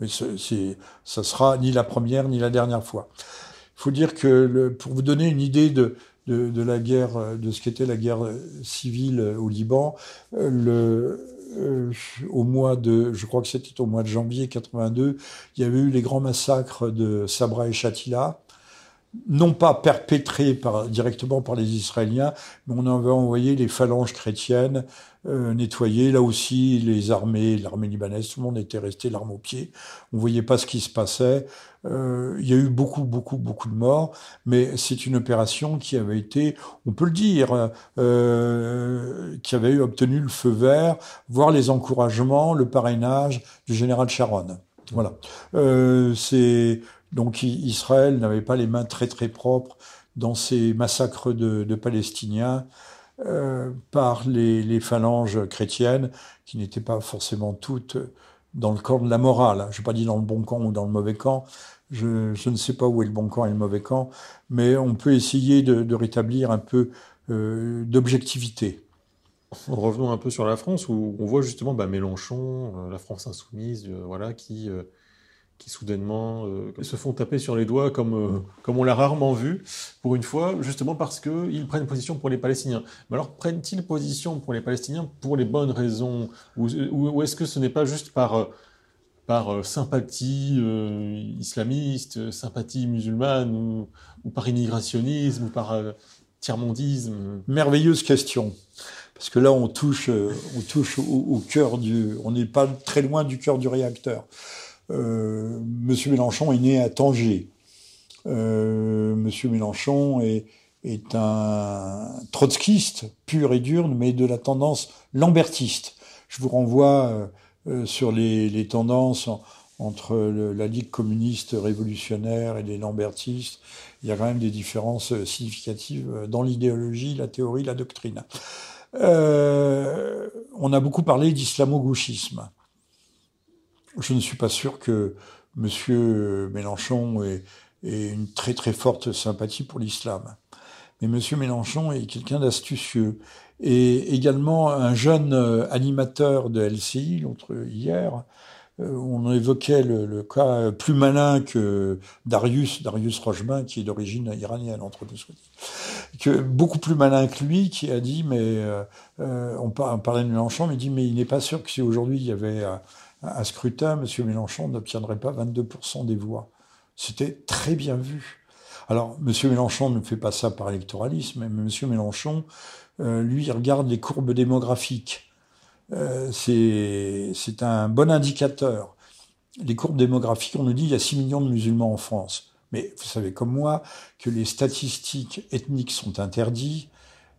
Mais c'est, ça sera ni la première ni la dernière fois. Il faut dire que pour vous donner une idée de, la guerre, de ce qu'était la guerre civile au Liban, euh, au mois de, je crois que c'était au mois de janvier 82, il y avait eu les grands massacres de Sabra et Shatila, non pas perpétrés par, directement par les Israéliens, mais on avait envoyé les phalanges chrétiennes euh, nettoyer. Là aussi, les armées, l'armée libanaise, tout le monde était resté l'arme au pied. On voyait pas ce qui se passait. Euh, il y a eu beaucoup, beaucoup, beaucoup de morts, mais c'est une opération qui avait été, on peut le dire, euh, qui avait eu obtenu le feu vert, voire les encouragements, le parrainage du général Sharon. Voilà. Euh, c'est donc Israël n'avait pas les mains très très propres dans ces massacres de, Palestiniens euh, par les, phalanges chrétiennes, qui n'étaient pas forcément toutes dans le camp de la morale. Je n'ai pas dit dans le bon camp ou dans le mauvais camp. Je, ne sais pas où est le bon camp et le mauvais camp, mais on peut essayer de, rétablir un peu euh, d'objectivité. Revenons un peu sur la France, où on voit justement bah, Mélenchon, euh, la France insoumise, voilà, qui qui soudainement euh, se font taper sur les doigts comme, euh, comme on l'a rarement vu, pour une fois, justement parce qu'ils prennent position pour les Palestiniens. Mais alors, prennent-ils position pour les Palestiniens pour les bonnes raisons? Ou, ou, ou est-ce que ce n'est pas juste par, euh, par sympathie euh, islamiste, sympathie musulmane, ou, ou, par immigrationnisme, ou par tiers-mondisme? Merveilleuse question. Parce que là, on touche, on touche au, au cœur du... On n'est pas très loin du cœur du réacteur. Euh, Monsieur Mélenchon est né à Tanger. Euh, Monsieur Mélenchon est, est un trotskiste pur et dur, mais de la tendance lambertiste. Je vous renvoie euh, sur les, les tendances en, entre la Ligue communiste révolutionnaire et les lambertistes. Il y a quand même des différences significatives dans l'idéologie, la théorie, la doctrine. Euh, on a beaucoup parlé d'islamo-gauchisme je ne suis pas sûr que M. Mélenchon ait, une très très forte sympathie pour l'islam. Mais M. Mélenchon est quelqu'un d'astucieux et également un jeune animateur de LCI, l'autre hier, euh, on évoquait le, cas plus malin que Darius, Darius Rochemin, qui est d'origine iranienne, entre nous que beaucoup plus malin que lui, qui a dit, mais euh, euh on, parlait de Mélenchon, mais il dit, mais il n'est pas sûr que si aujourd'hui il y avait un scrutin, M. Mélenchon n'obtiendrait pas 22% des voix. C'était très bien vu. Alors, M. Mélenchon ne fait pas ça par électoralisme, mais M. Mélenchon, euh, lui, il regarde les courbes démographiques. Euh, c'est un bon indicateur. Les courbes démographiques, on nous dit qu'il y a 6 millions de musulmans en France. Mais vous savez comme moi que les statistiques ethniques sont interdites.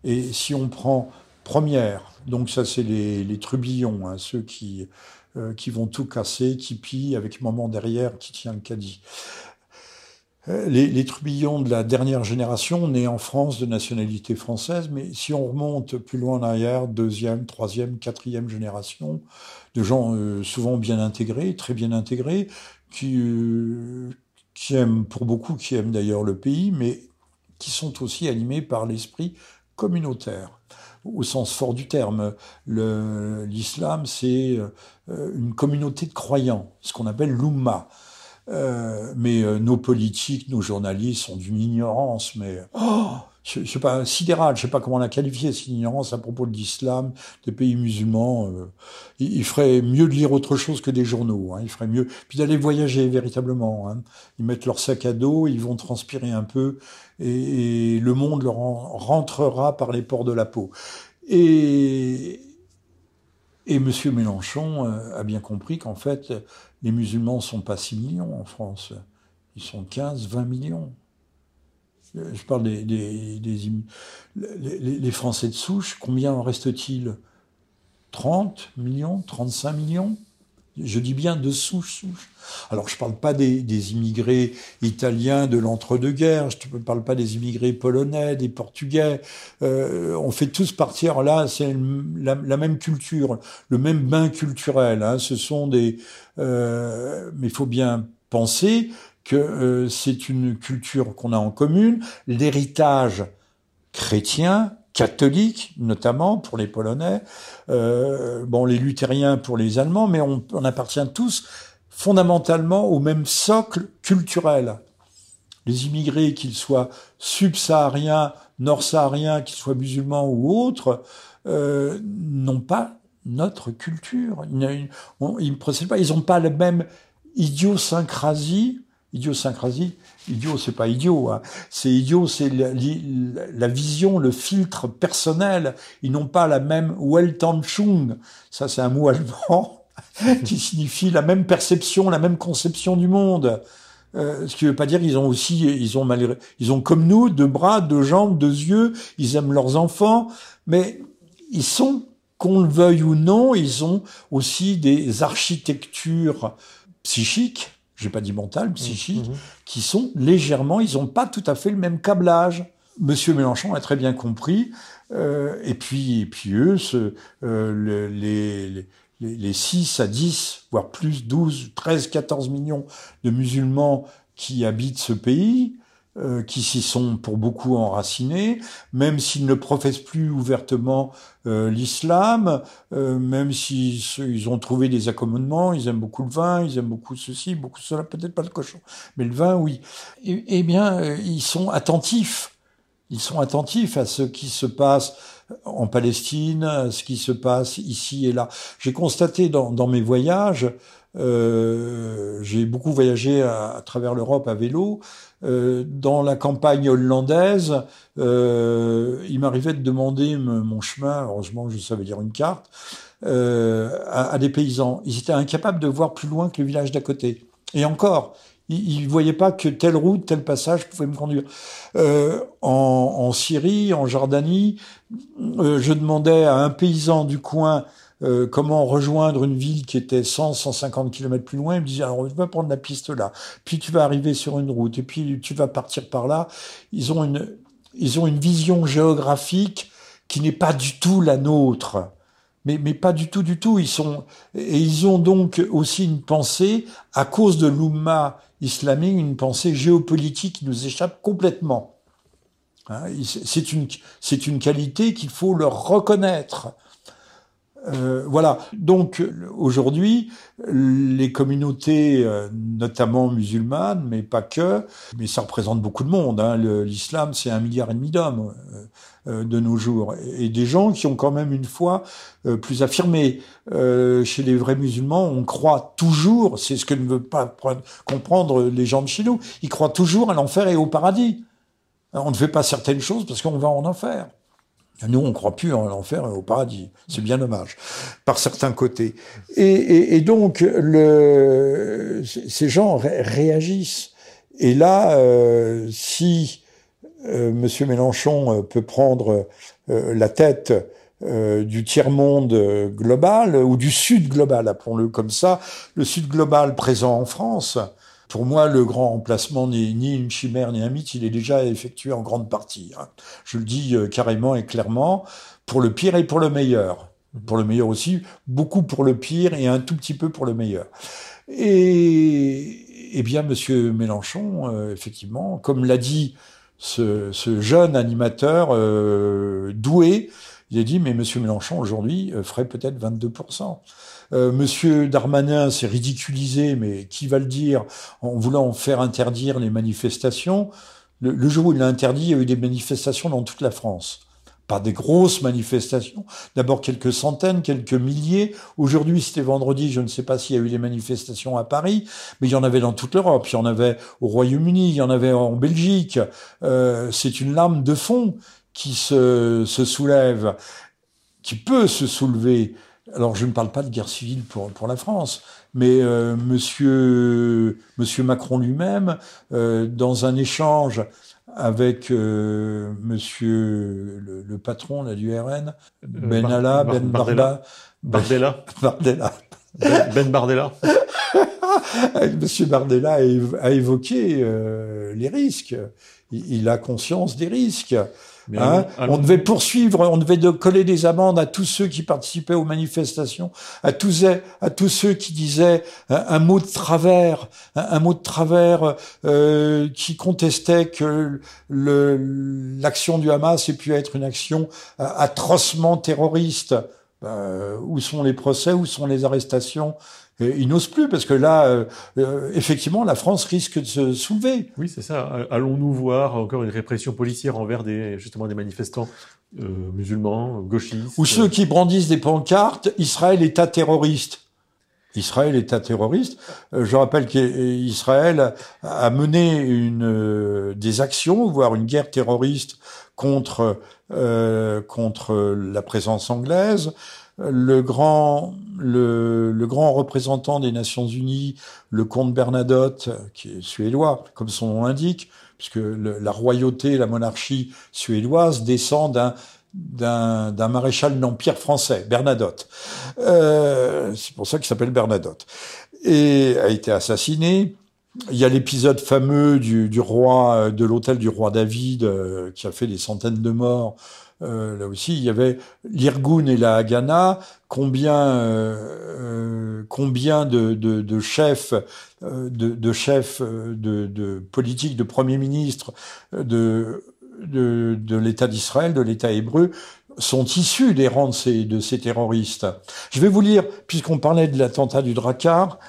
Et si on prend première, donc ça c'est les, les trubillons, hein, ceux qui euh, qui vont tout casser, qui pillent avec maman derrière qui tient le caddie. Euh, les, les, trubillons de la dernière génération, nés en France de nationalité française, mais si on remonte plus loin en arrière, deuxième, troisième, quatrième génération, de gens euh, souvent bien intégrés, très bien intégrés, qui, qui aiment, pour beaucoup, qui aiment d'ailleurs le pays, mais qui sont aussi animés par l'esprit communautaire au sens fort du terme. L'islam, c'est euh, une communauté de croyants, ce qu'on appelle l'Umma. Euh, mais euh, nos politiques, nos journalistes sont d'une ignorance, mais oh, je, je sais pas, sidérale, je sais pas comment la qualifier, cette ignorance à propos de l'islam, des pays musulmans. Euh, il, ferait mieux de lire autre chose que des journaux. Hein, il ferait mieux, puis d'aller voyager véritablement. Hein. Ils mettent leur sac à dos, ils vont transpirer un peu, et, le monde leur en, rentrera par les pores de la peau. Et, et M. Mélenchon euh, a bien compris qu'en fait, les musulmans ne sont pas 6 millions en France. Ils sont 15, 20 millions. Je parle des, des, les, Français de souche, combien en reste-t-il? 30 millions? 35 millions? Je dis bien de souche, souche. Alors, je ne parle pas des, immigrés italiens de l'entre-deux-guerres, je ne parle pas des immigrés polonais, des portugais. Euh, on fait tous partir, là, c'est la, la, même culture, le même bain culturel. Hein. Ce sont des... Euh, mais il faut bien penser euh, c'est une culture qu'on a en commune. L'héritage chrétien catholiques, notamment pour les Polonais, euh, bon, les luthériens pour les Allemands, mais on, appartient tous fondamentalement au même socle culturel. Les immigrés, qu'ils soient subsahariens, nord-sahariens, qu'ils soient musulmans ou autres, euh, n'ont pas notre culture. Ils ne procèdent pas. Ils n'ont pas la même idiosyncrasie. Idiosyncrasie, idiot, c'est pas idiot. Hein. C'est idiot, c'est la, vision, le filtre personnel. Ils n'ont pas la même Weltanschauung. Ça, c'est un mot allemand qui signifie la même perception, la même conception du monde. Euh, ce qui veut pas dire qu'ils ont aussi, ils ont malgré, ils ont comme nous deux bras, deux jambes, deux yeux. Ils aiment leurs enfants, mais ils sont, qu'on le veuille ou non, ils ont aussi des architectures psychiques. J'ai pas dit psychiques, mmh, mmh. qui sont légèrement, ils n'ont pas tout à fait le même câblage. Monsieur Mélenchon a très bien compris. Euh, et puis, et puis eux, ce, euh, les, les, les, 6 à 10, voire plus, 12, 13, 14 millions de musulmans qui habitent ce pays, euh, qui s'y sont pour beaucoup enracinés, même s'ils ne professent plus ouvertement euh, l'islam, euh, même s'ils ils ont trouvé des accommodements, ils aiment beaucoup le vin, ils aiment beaucoup ceci, beaucoup cela, peut-être pas le cochon, mais le vin, oui. Eh, eh bien, ils sont attentifs. Ils sont attentifs à ce qui se passe en Palestine, ce qui se passe ici et là. J'ai constaté dans, mes voyages, j'ai beaucoup voyagé à, travers l'Europe à vélo, euh, dans la campagne hollandaise, euh, il m'arrivait de demander mon chemin, heureusement je savais lire une carte, euh, à, des paysans. Ils étaient incapables de voir plus loin que le village d'à côté. Et encore, ils ne voyaient pas que telle route, tel passage pouvait me conduire. Euh, en, en, Syrie, en Jordanie, euh, je demandais à un paysan du coin euh, comment rejoindre une ville qui était 100, 150 km plus loin? Il me disait, alors, tu vas prendre la piste là, puis tu vas arriver sur une route, et puis tu vas partir par là. Ils ont une, ils ont une vision géographique qui n'est pas du tout la nôtre. Mais, mais pas du tout, du tout. Ils sont, et ils ont donc aussi une pensée, à cause de l'Oumma islamique, une pensée géopolitique qui nous échappe complètement. Hein, c'est une, c'est une qualité qu'il faut leur reconnaître. Euh, voilà. Donc aujourd'hui, les communautés, euh, notamment musulmanes, mais pas que, mais ça représente beaucoup de monde. Hein. L'islam, c'est un milliard et demi d'hommes euh, de nos jours, et des gens qui ont quand même une foi plus affirmée. chez les vrais musulmans, on croit toujours, c'est ce que ne veut pas comprendre les gens de chez nous, ils croient toujours à l'enfer et au paradis. On ne fait pas certaines choses parce qu'on va en enfer. Nous, on croit plus en l'enfer et au paradis. C'est bien dommage, par certains côtés. Et, et, donc, ces gens réagissent. Et là, euh, si euh, Monsieur Mélenchon euh, peut prendre euh, la tête du tiers-monde global, ou du Sud global, appelons-le comme ça, le Sud global présent en France, pour moi, le grand remplacement n'est ni une chimère ni un mythe, il est déjà effectué en grande partie. Hein. Je le dis euh, carrément et clairement, pour le pire et pour le meilleur. Pour le meilleur aussi, beaucoup pour le pire et un tout petit peu pour le meilleur. Et, eh bien, Monsieur Mélenchon, euh, effectivement, comme l'a dit ce, jeune animateur euh, doué, il a dit, mais Monsieur Mélenchon, aujourd'hui, ferait peut-être 22%. Euh, Monsieur Darmanin s'est ridiculisé, mais qui va le dire, en voulant faire interdire les manifestations? Le, jour où il l'a interdit, il y a eu des manifestations dans toute la France. Pas des grosses manifestations, d'abord quelques centaines, quelques milliers. Aujourd'hui, c'était vendredi, je ne sais pas s'il y a eu des manifestations à Paris, mais il y en avait dans toute l'Europe, il y en avait au Royaume-Uni, il y en avait en Belgique. Euh, c'est une lame de fond qui se, se soulève, qui peut se soulever alors je ne parle pas de guerre civile pour, pour la France, mais euh, monsieur, monsieur Macron lui-même, euh, dans un échange avec euh, monsieur le, le, patron là, du RN, Benalla, Ben Bardella, Bardella, Bardella. Ben, ben Bardella. monsieur Bardella a, évoqué les risques. il, a conscience des risques. Hein on devait poursuivre, on devait coller des amendes à tous ceux qui participaient aux manifestations, à tous, à tous ceux qui disaient un, mot de travers, un, mot de travers euh, qui contestait que l'action du Hamas ait pu être une action euh, atrocement terroriste. bah, où sont les procès, où sont les arrestations? Ils n'osent plus parce que là, euh, euh, effectivement, la France risque de se soulever. Oui, c'est ça. Allons-nous voir encore une répression policière envers des justement des manifestants euh, musulmans, gauchistes? Ou ceux qui brandissent des pancartes Israël État terroriste. Israël État terroriste. je rappelle qu'Israël a mené une des actions, voire une guerre terroriste contre contre la présence anglaise le grand, le, le, grand représentant des Nations Unies, le comte Bernadotte, qui est suédois, comme son nom l'indique, puisque la royauté, la monarchie suédoise descend d'un d'un maréchal d'empire français, Bernadotte. Euh, c'est pour ça qu'il s'appelle Bernadotte. Et a été assassiné. Il y a l'épisode fameux du, du, roi de l'hôtel du roi David euh, qui a fait des centaines de morts euh, là aussi, il y avait l'Irgun et la Haganah. Combien, euh, euh combien de, de, de chefs, euh, de, de, chefs de, de politiques, de premiers ministres de, de, l'État d'Israël, de l'État hébreu, sont issus des rangs de ces, de ces terroristes? Je vais vous lire, puisqu'on parlait de l'attentat du Drakkar,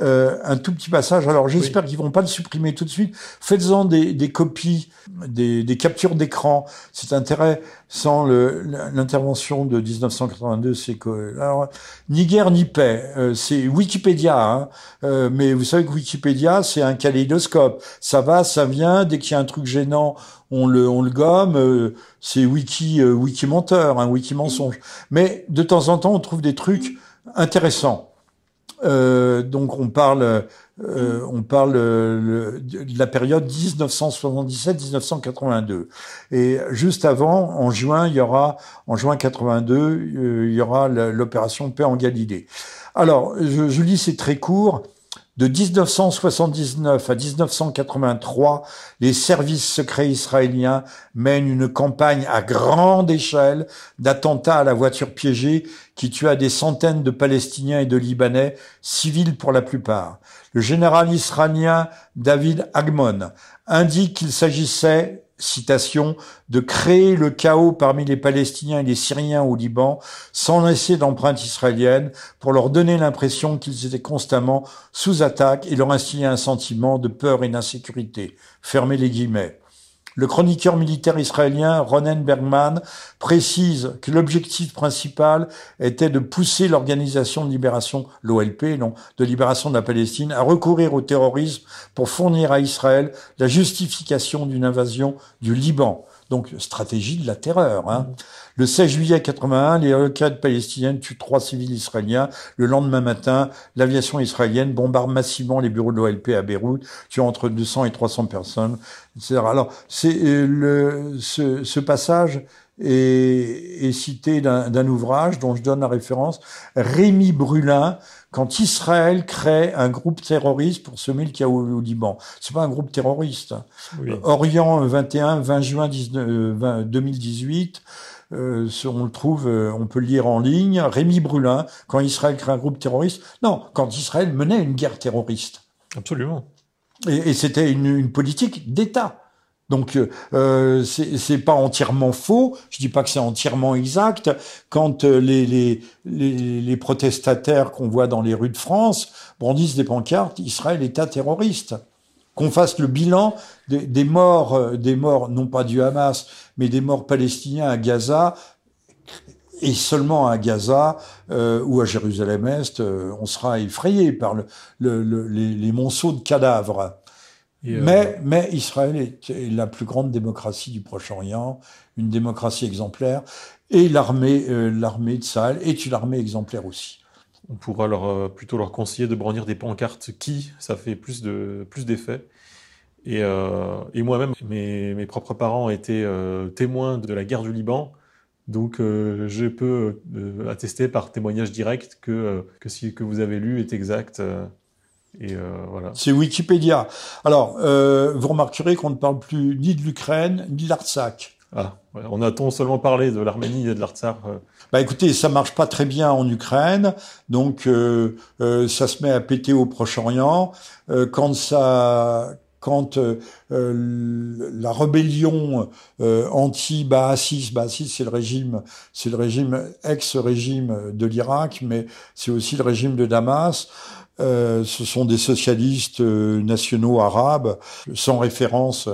euh, un tout petit passage. Alors j'espère qu'ils vont pas le supprimer tout de suite. Faites-en des, des, copies, des, des captures d'écran. C'est intérêt sans l'intervention de 1982. C'est que alors ni guerre ni paix. Euh, c'est Wikipédia, hein. euh, mais vous savez que Wikipédia c'est un kaléidoscope. Ça va, ça vient. Dès qu'il y a un truc gênant, on le, on le gomme. Euh, c'est wiki, wiki menteur, un wiki mensonge. Mais de temps en temps, on trouve des trucs intéressants. Euh, donc on parle, euh, on parle euh, de la période 1977-1982. Et juste avant, en juin, il y aura, en juin 82, il y aura l'opération Paix en Galilée. Alors, je, je lis, c'est très court. De 1979 à 1983, les services secrets israéliens mènent une campagne à grande échelle d'attentats à la voiture piégée qui tua des centaines de Palestiniens et de Libanais, civils pour la plupart. Le général israélien David Agmon indique qu'il s'agissait citation, de créer le chaos parmi les Palestiniens et les Syriens au Liban sans laisser d'empreinte israélienne pour leur donner l'impression qu'ils étaient constamment sous attaque et leur instiller un sentiment de peur et d'insécurité. Fermez les guillemets. Le chroniqueur militaire israélien Ronen Bergman précise que l'objectif principal était de pousser l'organisation de libération, l'OLP, non, de libération de la Palestine, à recourir au terrorisme pour fournir à Israël la justification d'une invasion du Liban. Donc, stratégie de la terreur. Hein. Le 16 juillet 81, les roquettes palestiniennes tuent trois civils israéliens. Le lendemain matin, l'aviation israélienne bombarde massivement les bureaux de l'OLP à Beyrouth, tuant entre 200 et 300 personnes, etc. Alors, c'est euh, le, ce, ce passage est, est cité d'un ouvrage dont je donne la référence, Rémi Brulin, quand Israël crée un groupe terroriste pour semer le chaos au Liban. C'est pas un groupe terroriste. Orient 21, 20 juin 19, 2018. Euh, on le trouve, euh, on peut le lire en ligne. Rémi Brulin, quand Israël crée un groupe terroriste. Non, quand Israël menait une guerre terroriste. Absolument. Et, et c'était une, une politique d'État. Donc euh, c'est pas entièrement faux. Je dis pas que c'est entièrement exact. Quand euh, les, les, les, les protestataires qu'on voit dans les rues de France brandissent des pancartes, Israël État terroriste. Qu'on fasse le bilan des, des, morts, euh, des morts non pas du Hamas, mais des morts palestiniens à Gaza. Et seulement à Gaza euh, ou à Jérusalem-Est, on sera effrayé par le, le, les, les monceaux de cadavres. Euh, mais, mais Israël est, la plus grande démocratie du Proche-Orient, une démocratie exemplaire, et l'armée, euh, l'armée de Sahel est une armée exemplaire aussi. On pourra euh, plutôt leur conseiller de brandir des pancartes qui, ça fait plus de plus d'effet. Et, euh, et moi-même, mes, propres parents étaient témoins de la guerre du Liban. Donc, je peux attester par témoignage direct que, que ce que vous avez lu est exact. Euh. C'est Wikipédia. Alors, euh, vous remarquerez qu'on ne parle plus ni de l'Ukraine ni de l'Artsakh. Ah, on a-t-on seulement parlé de l'Arménie et de l'Artsakh euh Bah écoutez, ça marche pas très bien en Ukraine, donc euh, euh, ça se met à péter au Proche-Orient. quand ça quand la rébellion anti-Baassis, Baassis c'est le régime, c'est le régime ex-régime de l'Irak, mais c'est aussi le régime de Damas. Ce sont des socialistes nationaux arabes, sans référence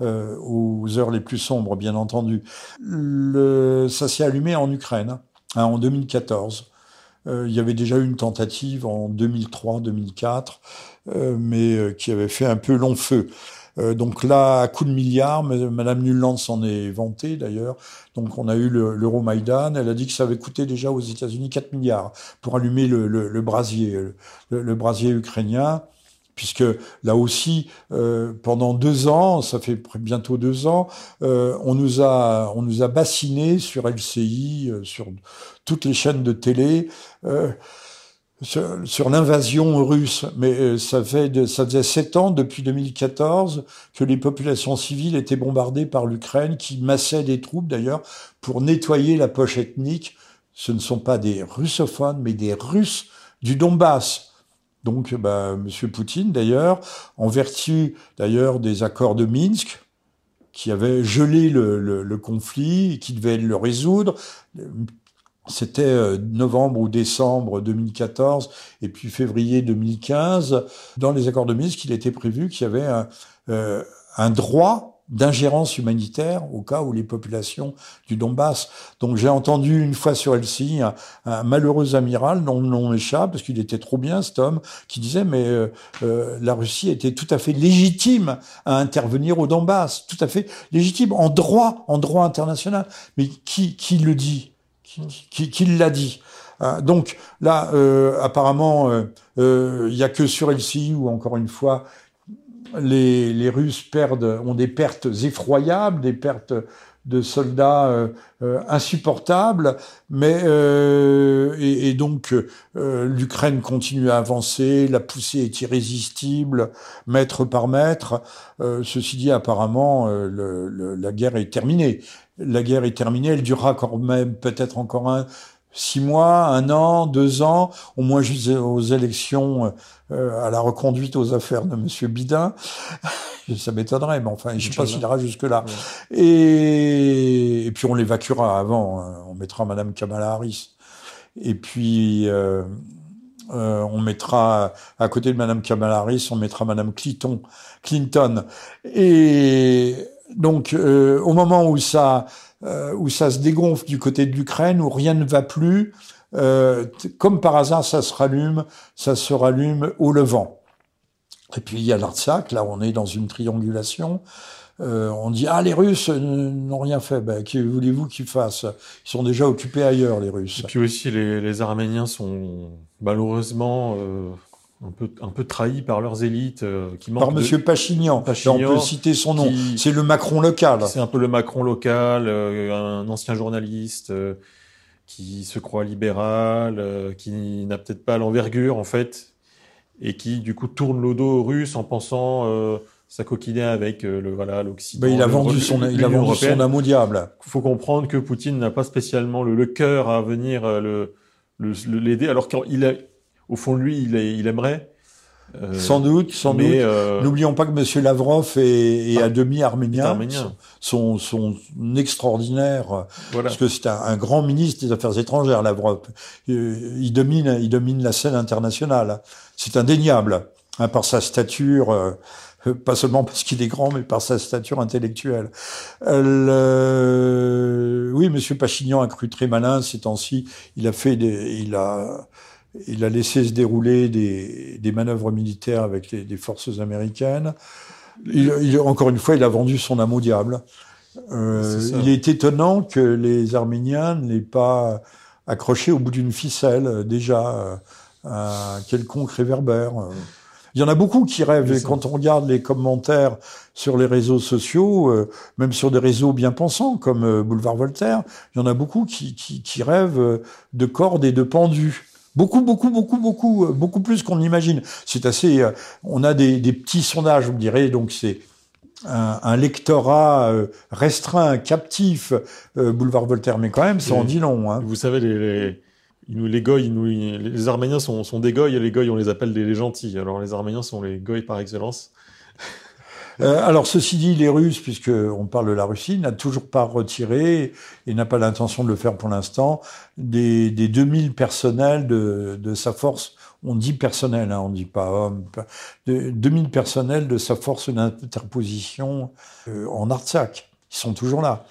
euh, aux heures les plus sombres, bien entendu. Le, ça s'est allumé en Ukraine hein, en 2014. Euh, il y avait déjà eu une tentative en 2003-2004, euh, mais qui avait fait un peu long feu. Donc là, à coup de milliards, Madame Nuland s'en est vantée d'ailleurs. Donc on a eu l'Euromaïdan. Elle a dit que ça avait coûté déjà aux États-Unis 4 milliards pour allumer le, le, le brasier, le, brasier ukrainien puisque là aussi, euh, pendant deux ans, ça fait bientôt deux ans, euh, on nous a on nous a bassiné sur LCI, euh, sur toutes les chaînes de télé. Sur, l'invasion russe, mais ça, fait ça faisait sept ans depuis 2014 que les populations civiles étaient bombardées par l'Ukraine, qui massait des troupes d'ailleurs pour nettoyer la poche ethnique. Ce ne sont pas des russophones, mais des Russes du Donbass. Donc, bah, M. Poutine, d'ailleurs, en vertu d'ailleurs des accords de Minsk, qui avaient gelé le, conflit qui devaient le résoudre, c'était euh, novembre ou décembre 2014 et puis février 2015. Dans les accords de Minsk, il était prévu qu'il y avait un, euh, un droit d'ingérence humanitaire au cas où les populations du Donbass. Donc j'ai entendu une fois sur LCI un, malheureux amiral le nom échappe parce qu'il était trop bien cet homme qui disait mais euh, euh, la Russie était tout à fait légitime à intervenir au Donbass, tout à fait légitime en droit, en droit international. Mais qui qui le dit? Qui, l'a dit euh, donc là, apparemment, il y a que sur LCI où encore une fois les, Russes perdent, ont des pertes effroyables, des pertes de soldats euh, euh, insupportables, mais euh, et, donc l'Ukraine continue à avancer, la poussée est irrésistible, mètre par mètre. ceci dit, apparemment, la guerre est terminée. La guerre est terminée, elle durera quand même peut-être encore un, six mois, un an, deux ans, au moins aux élections, euh, à la reconduite aux affaires de Monsieur Bidin. Ça m'étonnerait, mais enfin, je sais pas s'il ira jusque-là. Et, et, puis on l'évacuera avant. Hein. On mettra Madame Kamala Harris. Et puis euh, euh, on mettra à côté de Madame Kamala Harris, on mettra Madame Clinton. Clinton. Et donc euh, au moment où ça euh, où ça se dégonfle du côté de l'Ukraine, où rien ne va plus, euh, comme par hasard, ça se rallume, ça se rallume au Levant. Et puis il y a l'Artsakh, là on est dans une triangulation. Euh, on dit ah les Russes n'ont rien fait. Ben, que voulez-vous qu'ils fassent? Ils sont déjà occupés ailleurs les Russes. Et puis aussi les, les Arméniens sont malheureusement euh, un peu, un peu trahis par leurs élites euh, qui Par Monsieur Pachignan. Pachignan. on peut citer son nom. C'est le Macron local. C'est un peu le Macron local, euh, un ancien journaliste euh, qui se croit libéral, qui n'a peut-être pas l'envergure en fait, et qui du coup tourne le dos aux Russes en pensant s'acoquiner avec le voilà l'Occident. il a vendu son il a vendu son âme au diable. Il faut comprendre que Poutine n'a pas spécialement le, le cœur à venir le l'aider alors qu'il a au fond de lui, il, il aimerait. Euh, sans doute, sans doute. Euh, N'oublions pas que Monsieur Lavrov est, à demi arménien. arménien. Son, son, extraordinaire, parce que c'est un, grand ministre des Affaires étrangères, Lavrov. Euh, il domine, il domine la scène internationale. C'est indéniable, hein, par sa stature. pas seulement parce qu'il est grand, mais par sa stature intellectuelle. oui, Monsieur Pachignan a cru très malin ces temps-ci. Il a fait des, il a, il a laissé se dérouler des, des manœuvres militaires avec les, des forces américaines. Il, il, encore une fois, il a vendu son âme au diable. Euh, il est étonnant que les Arméniens n'aient pas accroché au bout d'une ficelle euh, déjà euh, un quelconque réverbère. Il y en a beaucoup qui rêvent, et quand on regarde les commentaires sur les réseaux sociaux, euh, même sur des réseaux bien pensants comme Boulevard Voltaire, il y en a beaucoup qui, qui, qui rêvent de cordes et de pendus. Beaucoup, beaucoup, beaucoup, beaucoup, euh, beaucoup plus qu'on l'imagine. C'est assez. Euh, on a des, des, petits sondages, vous me direz, donc c'est un, un, lectorat euh, restreint, captif, boulevard Voltaire, mais quand même, ça en dit long. Hein. Vous savez, les, les, nous, les goy, nous, les Arméniens sont, sont des goy, et les goy, on les appelle des, gentils. Alors les Arméniens sont les goy par excellence. Euh, alors ceci dit, les Russes, puisque on parle de la Russie, n'a toujours pas retiré et n'a pas l'intention de le faire pour l'instant des, des 2000 personnels de, sa force. On dit personnel, hein, on dit pas homme. De, 2000 personnels de sa force d'interposition euh, en Artsakh. Ils sont toujours là.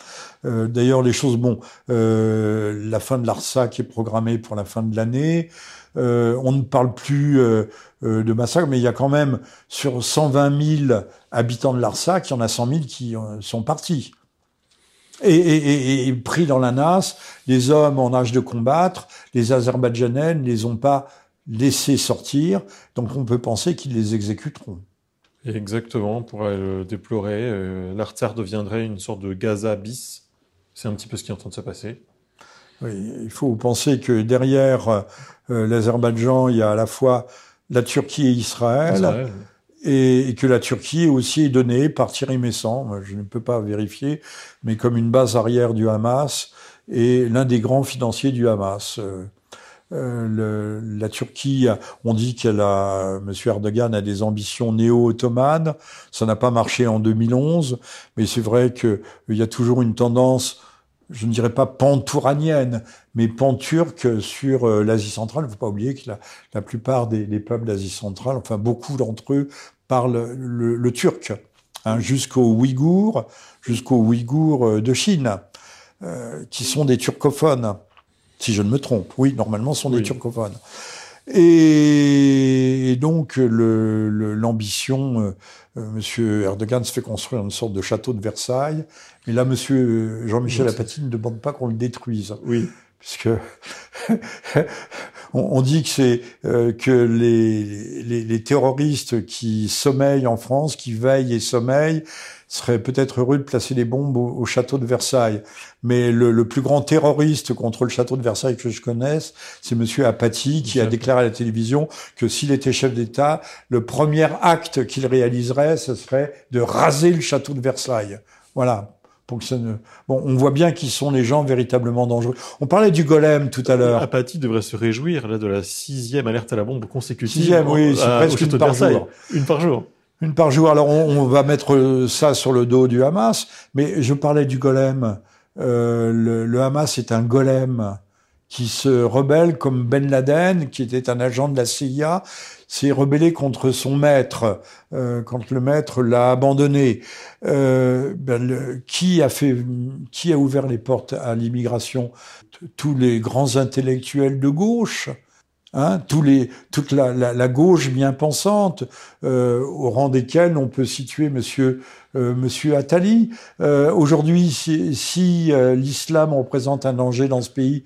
Euh, D'ailleurs, les choses, bon, la fin de l'Artsakh est programmée pour la fin de l'année. On ne parle plus de massacre, mais il y a quand même sur 120 000 habitants de l'Artsakh, il y en a 100 000 qui sont partis. Et, et, et, pris dans la nasse, les hommes en âge de combattre, les Azerbaïdjanais ne les ont pas laissés sortir, donc on peut penser qu'ils les exécuteront. Exactement, on pourrait le déplorer. Euh, L'Artsakh deviendrait une sorte de Gaza bis. C'est un petit peu ce qui est en train de se passer. Oui, il faut penser que derrière euh, l'Azerbaïdjan, il y a à la fois la Turquie et Israël, Israël. Et, que la Turquie est aussi donnée par Thierry Messant, je ne peux pas vérifier, mais comme une base arrière du Hamas et l'un des grands financiers du Hamas. Euh, le, la Turquie, on dit qu'elle a, M. Erdogan a des ambitions néo-ottomanes. Ça n'a pas marché en 2011, mais c'est vrai qu'il y a toujours une tendance je ne dirais pas pantouranienne, mais panturque sur euh, l'Asie centrale. Il ne faut pas oublier que la, la plupart des, peuples d'Asie centrale, enfin beaucoup d'entre eux, parlent le, le turc, hein, jusqu'aux Ouïghours, jusqu'aux Ouïghours euh, de Chine, euh, qui sont des turcophones, si je ne me trompe. Oui, normalement, sont oui. des turcophones. Et, donc l'ambition, le, euh, Monsieur Erdogan se fait construire une sorte de château de Versailles, mais là Monsieur Jean-Michel Apathy ne demande pas qu'on le détruise. Oui. Puisque on, on, dit que c'est euh, que les, les, les, terroristes qui sommeillent en France, qui veillent et sommeillent, seraient peut-être heureux de placer des bombes au, au château de Versailles. Mais le, le, plus grand terroriste contre le château de Versailles que je connaisse, c'est Monsieur Apathy, qui a déclaré à la télévision que s'il était chef d'État, le premier acte qu'il réaliserait, ce serait de raser le château de Versailles. Voilà. Pour que ça ne... Bon, on voit bien qui sont les gens véritablement dangereux. On parlait du golem tout à l'heure. Apathy devrait se réjouir là de la sixième alerte à la bombe consécutive. Sixième, oui, c'est presque une par jour. Une par jour. Une par jour. Alors on, on, va mettre ça sur le dos du Hamas, mais je parlais du golem. Euh, le, le, Hamas est un golem qui se rebelle comme Ben Laden, qui était un agent de la CIA, s'est rebellé contre son maître euh, quand le maître l'a abandonné. Euh, ben qui a fait, qui a ouvert les portes à l'immigration? Tous les grands intellectuels de gauche. Hein, tous les, toute la, gauche bien pensante, euh, au rang desquels on peut situer Monsieur euh, Monsieur Attali. Euh, Aujourd'hui, si, euh, l'islam représente un danger dans ce pays,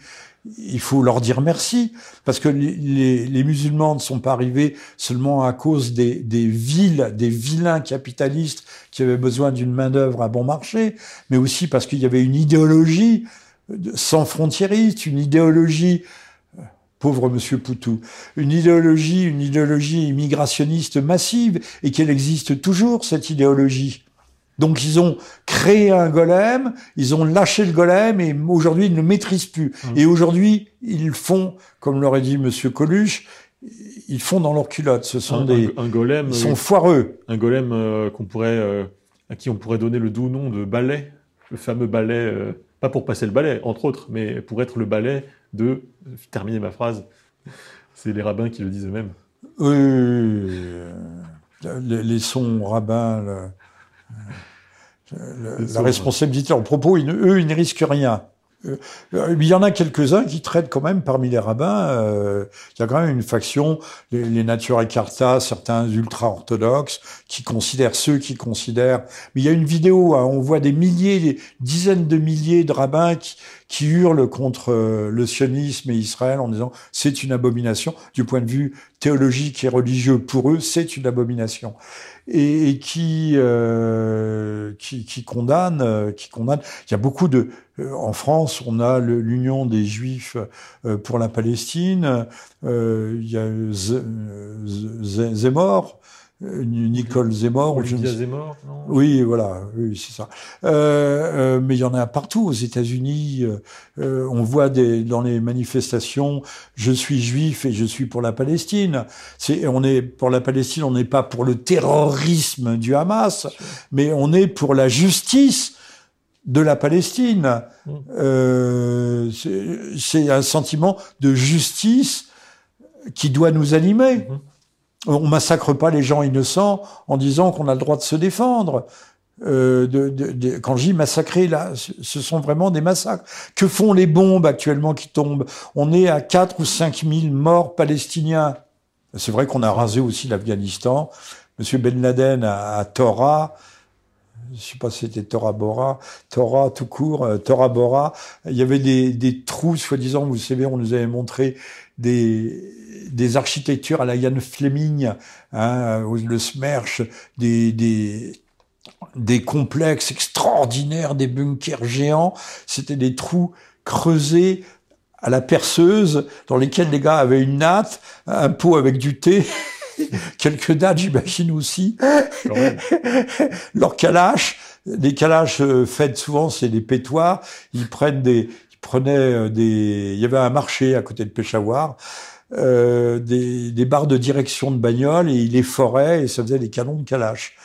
il faut leur dire merci, parce que les, musulmans ne sont pas arrivés seulement à cause des, villes, des vilains capitalistes qui avaient besoin d'une main d'œuvre à bon marché, mais aussi parce qu'il y avait une idéologie sans frontiériste, une idéologie pauvre monsieur Poutou, une idéologie, une idéologie immigrationniste massive, et qu'elle existe toujours, cette idéologie. Donc ils ont créé un golem, ils ont lâché le golem, et aujourd'hui ils ne le maîtrisent plus. Mmh. Et aujourd'hui, ils font, comme l'aurait dit monsieur Coluche, ils font dans leur culotte. Ce sont un, des, un, golem, ils sont foireux. Un golem euh, qu'on pourrait, euh, à qui on pourrait donner le doux nom de balai, le fameux balai, euh, pas pour passer le balai, entre autres, mais pour être le balai de, terminer ma phrase, c'est les rabbins qui le disent eux-mêmes. Oui, les, les sons rabbins, le, le, la responsabilité en propos, ils, eux, ils ne risquent rien. Euh, il y en a quelques-uns qui traitent quand même parmi les rabbins. Euh, il y a quand même une faction, les, les Natura Carta, certains ultra-orthodoxes, qui considèrent ceux qui considèrent. Mais il y a une vidéo, hein, on voit des milliers, des dizaines de milliers de rabbins qui, qui hurlent contre euh, le sionisme et Israël en disant c'est une abomination du point de vue théologique et religieux. Pour eux, c'est une abomination et, et qui, euh, qui, qui condamne, euh, qui condamne. Il y a beaucoup de euh, en France, on a l'Union des Juifs euh, pour la Palestine. il y a Zemmour. Euh, Nicole Zemmour. Olivia Zemmour, non? Oui, voilà, oui, c'est ça. Euh, euh, mais il y en a partout aux États-Unis. Euh, on voit des, dans les manifestations, je suis juif et je suis pour la Palestine. C'est, on est pour la Palestine, on n'est pas pour le terrorisme du Hamas, mais on est pour la justice de la Palestine. Mm. Euh, c'est, un sentiment de justice qui doit nous animer. Mhm. On massacre pas les gens innocents en disant qu'on a le droit de se défendre. Euh, quand je dis massacrer, là, ce sont vraiment des massacres. Que font les bombes actuellement qui tombent? On est à 4 ou 5 000 morts palestiniens. C'est vrai qu'on a rasé aussi l'Afghanistan. Monsieur Ben Laden à, Torah, je sais pas si c'était Torah Bora, Torah tout court, euh, Torah Bora, il y avait des trous, soi-disant, vous savez, on nous avait montré des, des architectures à la Jan Fleming, hein, le Smerch, des, des, des complexes extraordinaires, des bunkers géants. C'était des trous creusés à la perceuse, dans lesquels les gars avaient une natte, un pot avec du thé, quelques dates, j'imagine aussi, leurs calaches. Les calaches euh, faites souvent, c'est des pétoires. Ils prennent des, ils prenaient euh, des. Il y avait un marché à côté de Peshawar, euh, des, des barres de direction de bagnole et ils les foraient et ça faisait des canons de calaches.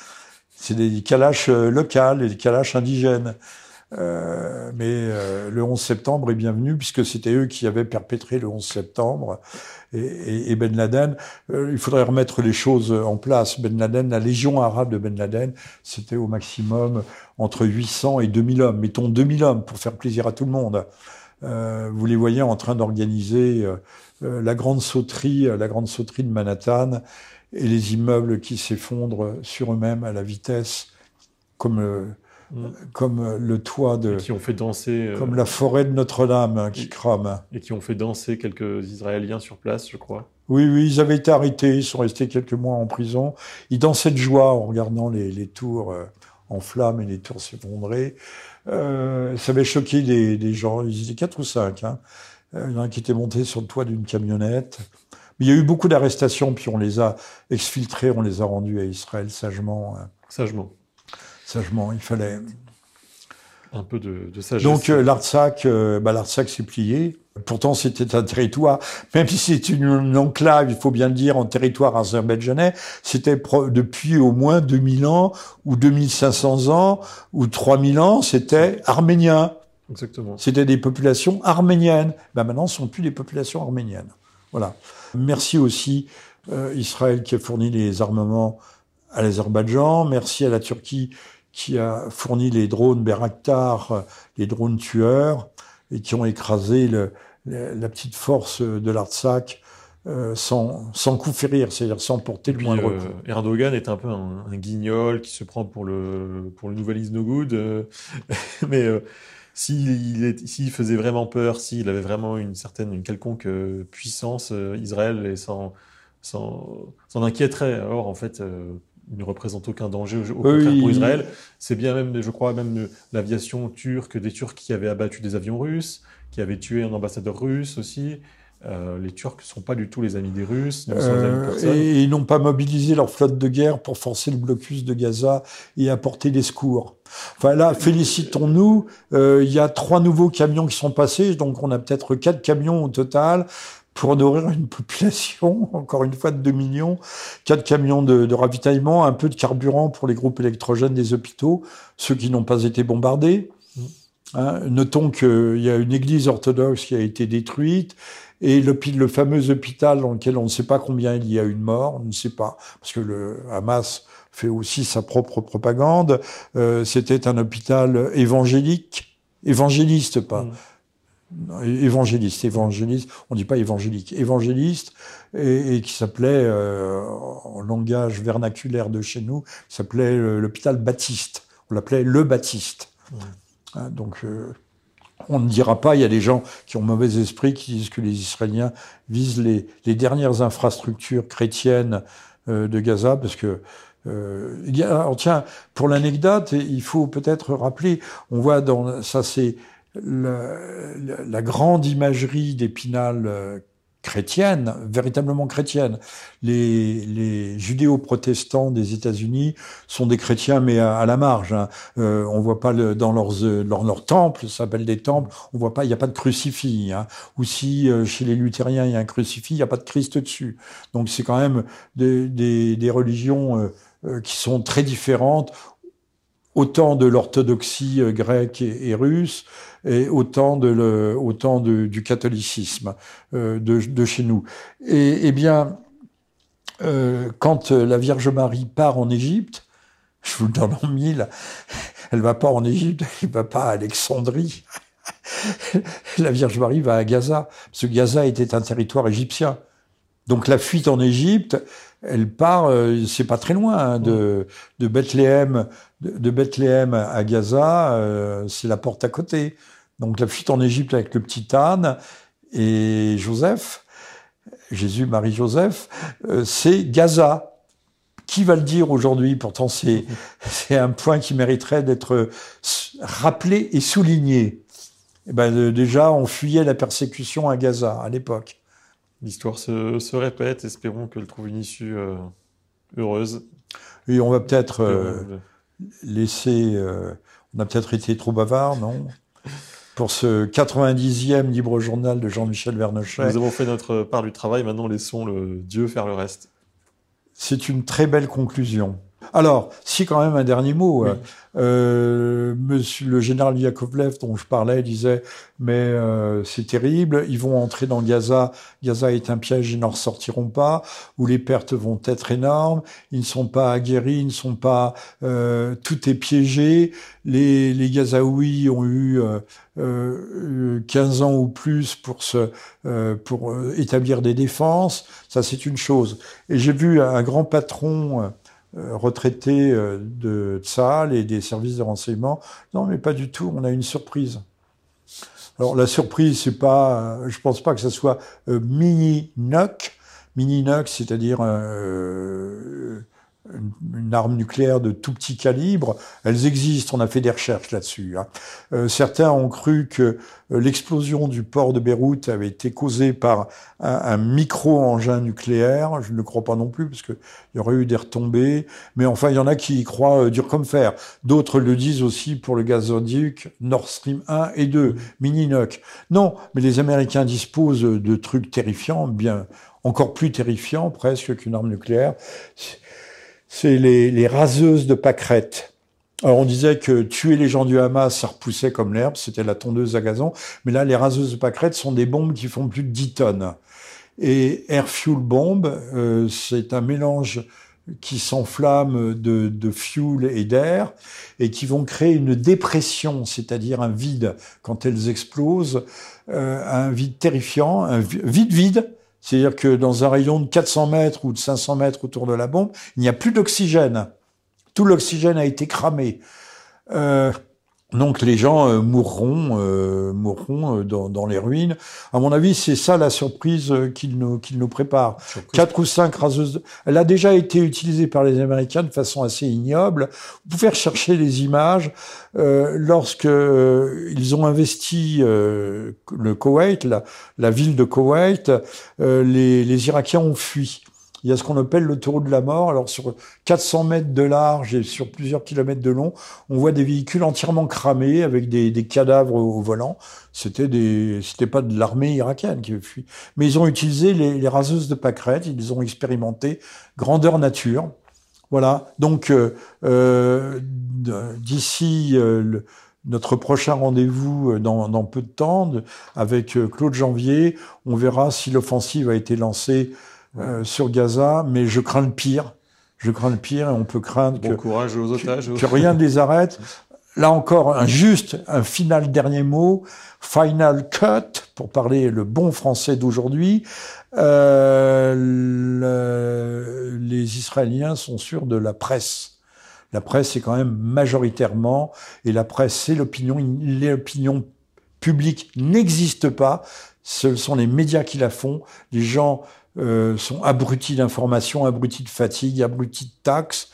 C'est des calaches euh, locales des calaches indigènes. Euh, mais euh, le 11 septembre est bienvenu puisque c'était eux qui avaient perpétré le 11 septembre et, et- Ben Laden. euh, il faudrait remettre les choses en place. Ben Laden, la légion arabe de Ben Laden, c'était au maximum entre 800 et 2000 hommes. Mettons 2000 hommes pour faire plaisir à tout le monde. Euh, vous les voyez en train d'organiser la grande sauterie, euh, la grande sauterie de Manhattan et les immeubles qui s'effondrent sur eux-mêmes à la vitesse, comme euh, Mm. comme euh, le toit de, Et qui ont fait danser, euh, comme la forêt de Notre-Dame hein, qui crame. et qui ont fait danser quelques Israéliens sur place, je crois. Oui, oui, ils avaient été arrêtés, ils sont restés quelques mois en prison. Ils dansaient de joie en regardant les, les tours euh, en flammes et les tours s'effondrer. Euh, ça avait choqué des, des gens, ils étaient quatre ou cinq. Hein. Euh, Il y en a qui était monté sur le toit d'une camionnette. Mais il y a eu beaucoup d'arrestations, puis on les a exfiltrés, on les a rendus à Israël sagement. hein. Sagement. Sagement, il fallait. Un peu de, de sagesse. Donc euh, l'Artsakh, euh, bah, l'Artsakh s'est plié. Pourtant, c'était un territoire, même si c'est une, une enclave, il faut bien le dire, en territoire azerbaïdjanais, c'était depuis au moins 2000 ans, ou 2500 ans, ou 3000 ans, c'était arménien. Exactement. C'était des populations arméniennes. Ben maintenant, ce sont plus des populations arméniennes. Voilà. Merci aussi euh, Israël qui a fourni les armements à l'Azerbaïdjan. Merci à la Turquie qui a fourni les drones Beraktar, euh, les drones tueurs, et qui ont écrasé le- la, la petite force de l'Artsakh euh, sans, sans coup férir, c'est-à-dire sans porter le moindre euh, coup. Erdogan est un peu un, un guignol qui se prend pour le, pour le nouvel is no good. euh, mais euh, s'il faisait vraiment peur, s'il avait vraiment une certaine, une quelconque euh, puissance, euh, Israël et s'en inquiéterait. Or, en fait, euh, il ne représente aucun danger au, contraire Oui. pour Israël. C'est bien même, je crois, même l'aviation turque, des Turcs qui avaient abattu des avions russes, qui avaient tué un ambassadeur russe aussi. Euh, les Turcs ne sont pas du tout les amis des Russes, ne sont les amis de Euh, et ils n'ont pas mobilisé leur flotte de guerre pour forcer le blocus de Gaza et apporter des secours. Enfin là, félicitons-nous. euh, Il y a trois nouveaux camions qui sont passés, donc on a peut-être quatre camions au total pour nourrir une population, encore une fois, de 2 millions. Quatre camions de, de ravitaillement, un peu de carburant pour les groupes électrogènes des hôpitaux, ceux qui n'ont pas été bombardés. Mm. Hein, notons qu'il y a une église orthodoxe qui a été détruite et le fameux hôpital dans lequel on ne sait pas combien il y a eu de morts, on ne sait pas, parce que le Hamas fait aussi sa propre propagande. Euh, C'était un hôpital évangélique, évangéliste pas. Mm. Évangéliste, évangéliste, on dit pas évangélique, évangéliste, et, et qui s'appelait, euh, en langage vernaculaire de chez nous, s'appelait euh, l'hôpital Baptiste. On l'appelait le Baptiste. Mm. Hein, donc, euh, on ne dira pas, il y a des gens qui ont mauvais esprit, qui disent que les Israéliens visent les, dernières infrastructures chrétiennes euh, de Gaza, parce que euh, tiens, pour l'anecdote, il faut peut-être rappeler, on voit dans ça, c'est la, la- la grande imagerie d'Épinal euh, chrétienne, véritablement chrétienne. Les, judéo-protestants des États-Unis sont des chrétiens, mais à, la marge. Hein. Euh, on voit pas dans leurs leur, leur temples, ça s'appelle des temples, on voit pas, il n'y a pas de crucifix. Hein. Ou si euh, chez les luthériens il y a un crucifix, il n'y a pas de Christ dessus. Donc c'est quand même des, des, religions euh, euh, qui sont très différentes, autant de l'orthodoxie grecque et russe et autant de le, autant de, du catholicisme euh, de, de, chez nous. Et, eh bien, euh, quand la Vierge Marie part en Égypte, je vous le donne en mille, elle va pas en Égypte, elle va pas à Alexandrie. la Vierge Marie va à Gaza, parce que Gaza était un territoire égyptien. Donc la fuite en Égypte, elle part, euh, c'est pas très loin hein, de, de Bethléem, de, Bethléem à Gaza, euh, c'est la porte à côté. Donc la fuite en Égypte avec le petit âne et Joseph, Jésus, Marie, Joseph, euh, c'est Gaza. Qui va le dire aujourd'hui? Pourtant, c'est un point qui mériterait d'être rappelé et souligné. Eh ben, déjà, on fuyait la persécution à Gaza à l'époque. L'histoire se, se, répète. Espérons qu'elle trouve une issue euh, heureuse. Et on va peut-être euh, laisser. on a peut-être été trop bavard, non? Pour ce 90e libre journal de Jean-Michel Vernochet. Nous avons fait notre part du travail, maintenant laissons le Dieu faire le reste. C'est une très belle conclusion. Alors, si quand même un dernier mot. Euh, euh, monsieur le général Yakovlev dont je parlais disait mais euh, c'est terrible, ils vont entrer dans Gaza, Gaza est un piège, ils n'en ressortiront pas, où les pertes vont être énormes, ils ne sont pas aguerris, ils ne sont pas, euh, tout est piégé, les, les Gazaouis ont eu euh, 15 ans ou plus pour se, pour établir des défenses, ça c'est une chose. Et j'ai vu un grand patron retraités euh, de Tsahal et des services de renseignement. Non, mais pas du tout. On a une surprise. Alors la surprise, c'est pas, je pense pas que ce soit euh, mini NOC, mini NOC, c'est-à-dire euh, une arme nucléaire de tout petit calibre, elles existent, on a fait des recherches là-dessus. Hein. Euh, certains ont cru que euh, l'explosion du port de Beyrouth avait été causée par un, micro-engin nucléaire. Je ne le crois pas non plus, parce qu'il y aurait eu des retombées. Mais enfin, il y en a qui y croient euh, dur comme fer. D'autres le disent aussi pour le gazoduc Nord Stream 1 et 2, mini-NOC. Non, mais les Américains disposent de trucs terrifiants, bien encore plus terrifiants presque qu'une arme nucléaire c'est les, les, raseuses de pâquerettes. Alors on disait que tuer les gens du Hamas, ça repoussait comme l'herbe, c'était la tondeuse à gazon, mais là les raseuses de pâquerettes sont des bombes qui font plus de 10 tonnes. Et air fuel bomb, euh, c'est un mélange qui s'enflamme de, fuel et d'air et qui vont créer une dépression, c'est-à-dire un vide quand elles explosent, euh, un vide terrifiant, un vide vide c'est-à-dire que dans un rayon de 400 mètres ou de 500 mètres autour de la bombe, il n'y a plus d'oxygène. Tout l'oxygène a été cramé. Euh, donc les gens euh, mourront, euh, mourront euh, dans, dans, les ruines. À mon avis, c'est ça la surprise euh, qu'il nous, qu'il nous prépare. Quatre ou cinq raseuses. Elle a déjà été utilisée par les Américains de façon assez ignoble. Vous pouvez rechercher les images. Euh, lorsque ils ont investi le Koweït, la, la, ville de Koweït, les, les Irakiens ont fui il y a ce qu'on appelle le taureau de la mort. Alors sur 400 mètres de large et sur plusieurs kilomètres de long, on voit des véhicules entièrement cramés avec des, cadavres au, volant. C'était des, c'était pas de l'armée irakienne qui fui. Mais ils ont utilisé les, les raseuses de pâquerettes. Ils ont expérimenté grandeur nature. Voilà. Donc euh, euh, d'ici euh, notre prochain rendez-vous dans, peu de temps avec Claude Janvier, on verra si l'offensive a été lancée euh, sur Gaza, mais je crains le pire. Je crains le pire et on peut craindre que, courage aux otages. Que, rien ne les arrête. Là encore, un juste, un final dernier mot, final cut, pour parler le bon français d'aujourd'hui. Euh, le, les Israéliens sont sûrs de la presse. La presse, c'est quand même majoritairement, et la presse, c'est l'opinion. L'opinion publique n'existe pas. Ce sont les médias qui la font. Les gens euh, sont abrutis d'informations, abrutis de fatigue, abrutis de taxes.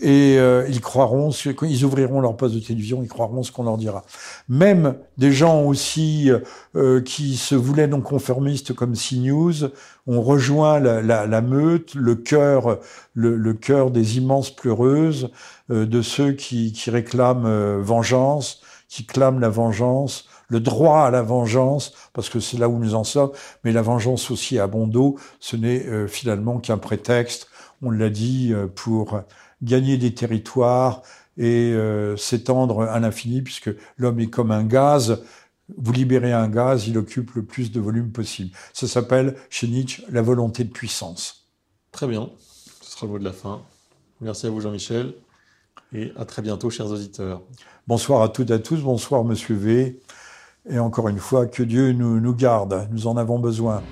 et euh, ils croiront, quand ils ouvriront leur poste de télévision, ils croiront ce qu'on leur dira. Même des gens aussi euh, qui se voulaient non conformistes comme CNews ont rejoint la, la, la meute, le cœur, le, le cœur des immenses pleureuses, euh, de ceux qui, qui réclament vengeance, qui clament la vengeance, le droit à la vengeance, parce que c'est là où nous en sommes, mais la vengeance aussi à bon dos, ce n'est finalement qu'un prétexte, on l'a dit, pour gagner des territoires et euh, s'étendre à l'infini, puisque l'homme est comme un gaz. Vous libérez un gaz, il occupe le plus de volume possible. Ça s'appelle, chez Nietzsche, la volonté de puissance. Très bien, ce sera le mot de la fin. Merci à vous Jean-Michel, et à très bientôt, chers auditeurs. Bonsoir à toutes et à tous, bonsoir Monsieur V. Et encore une fois, que Dieu nous, garde, nous en avons besoin.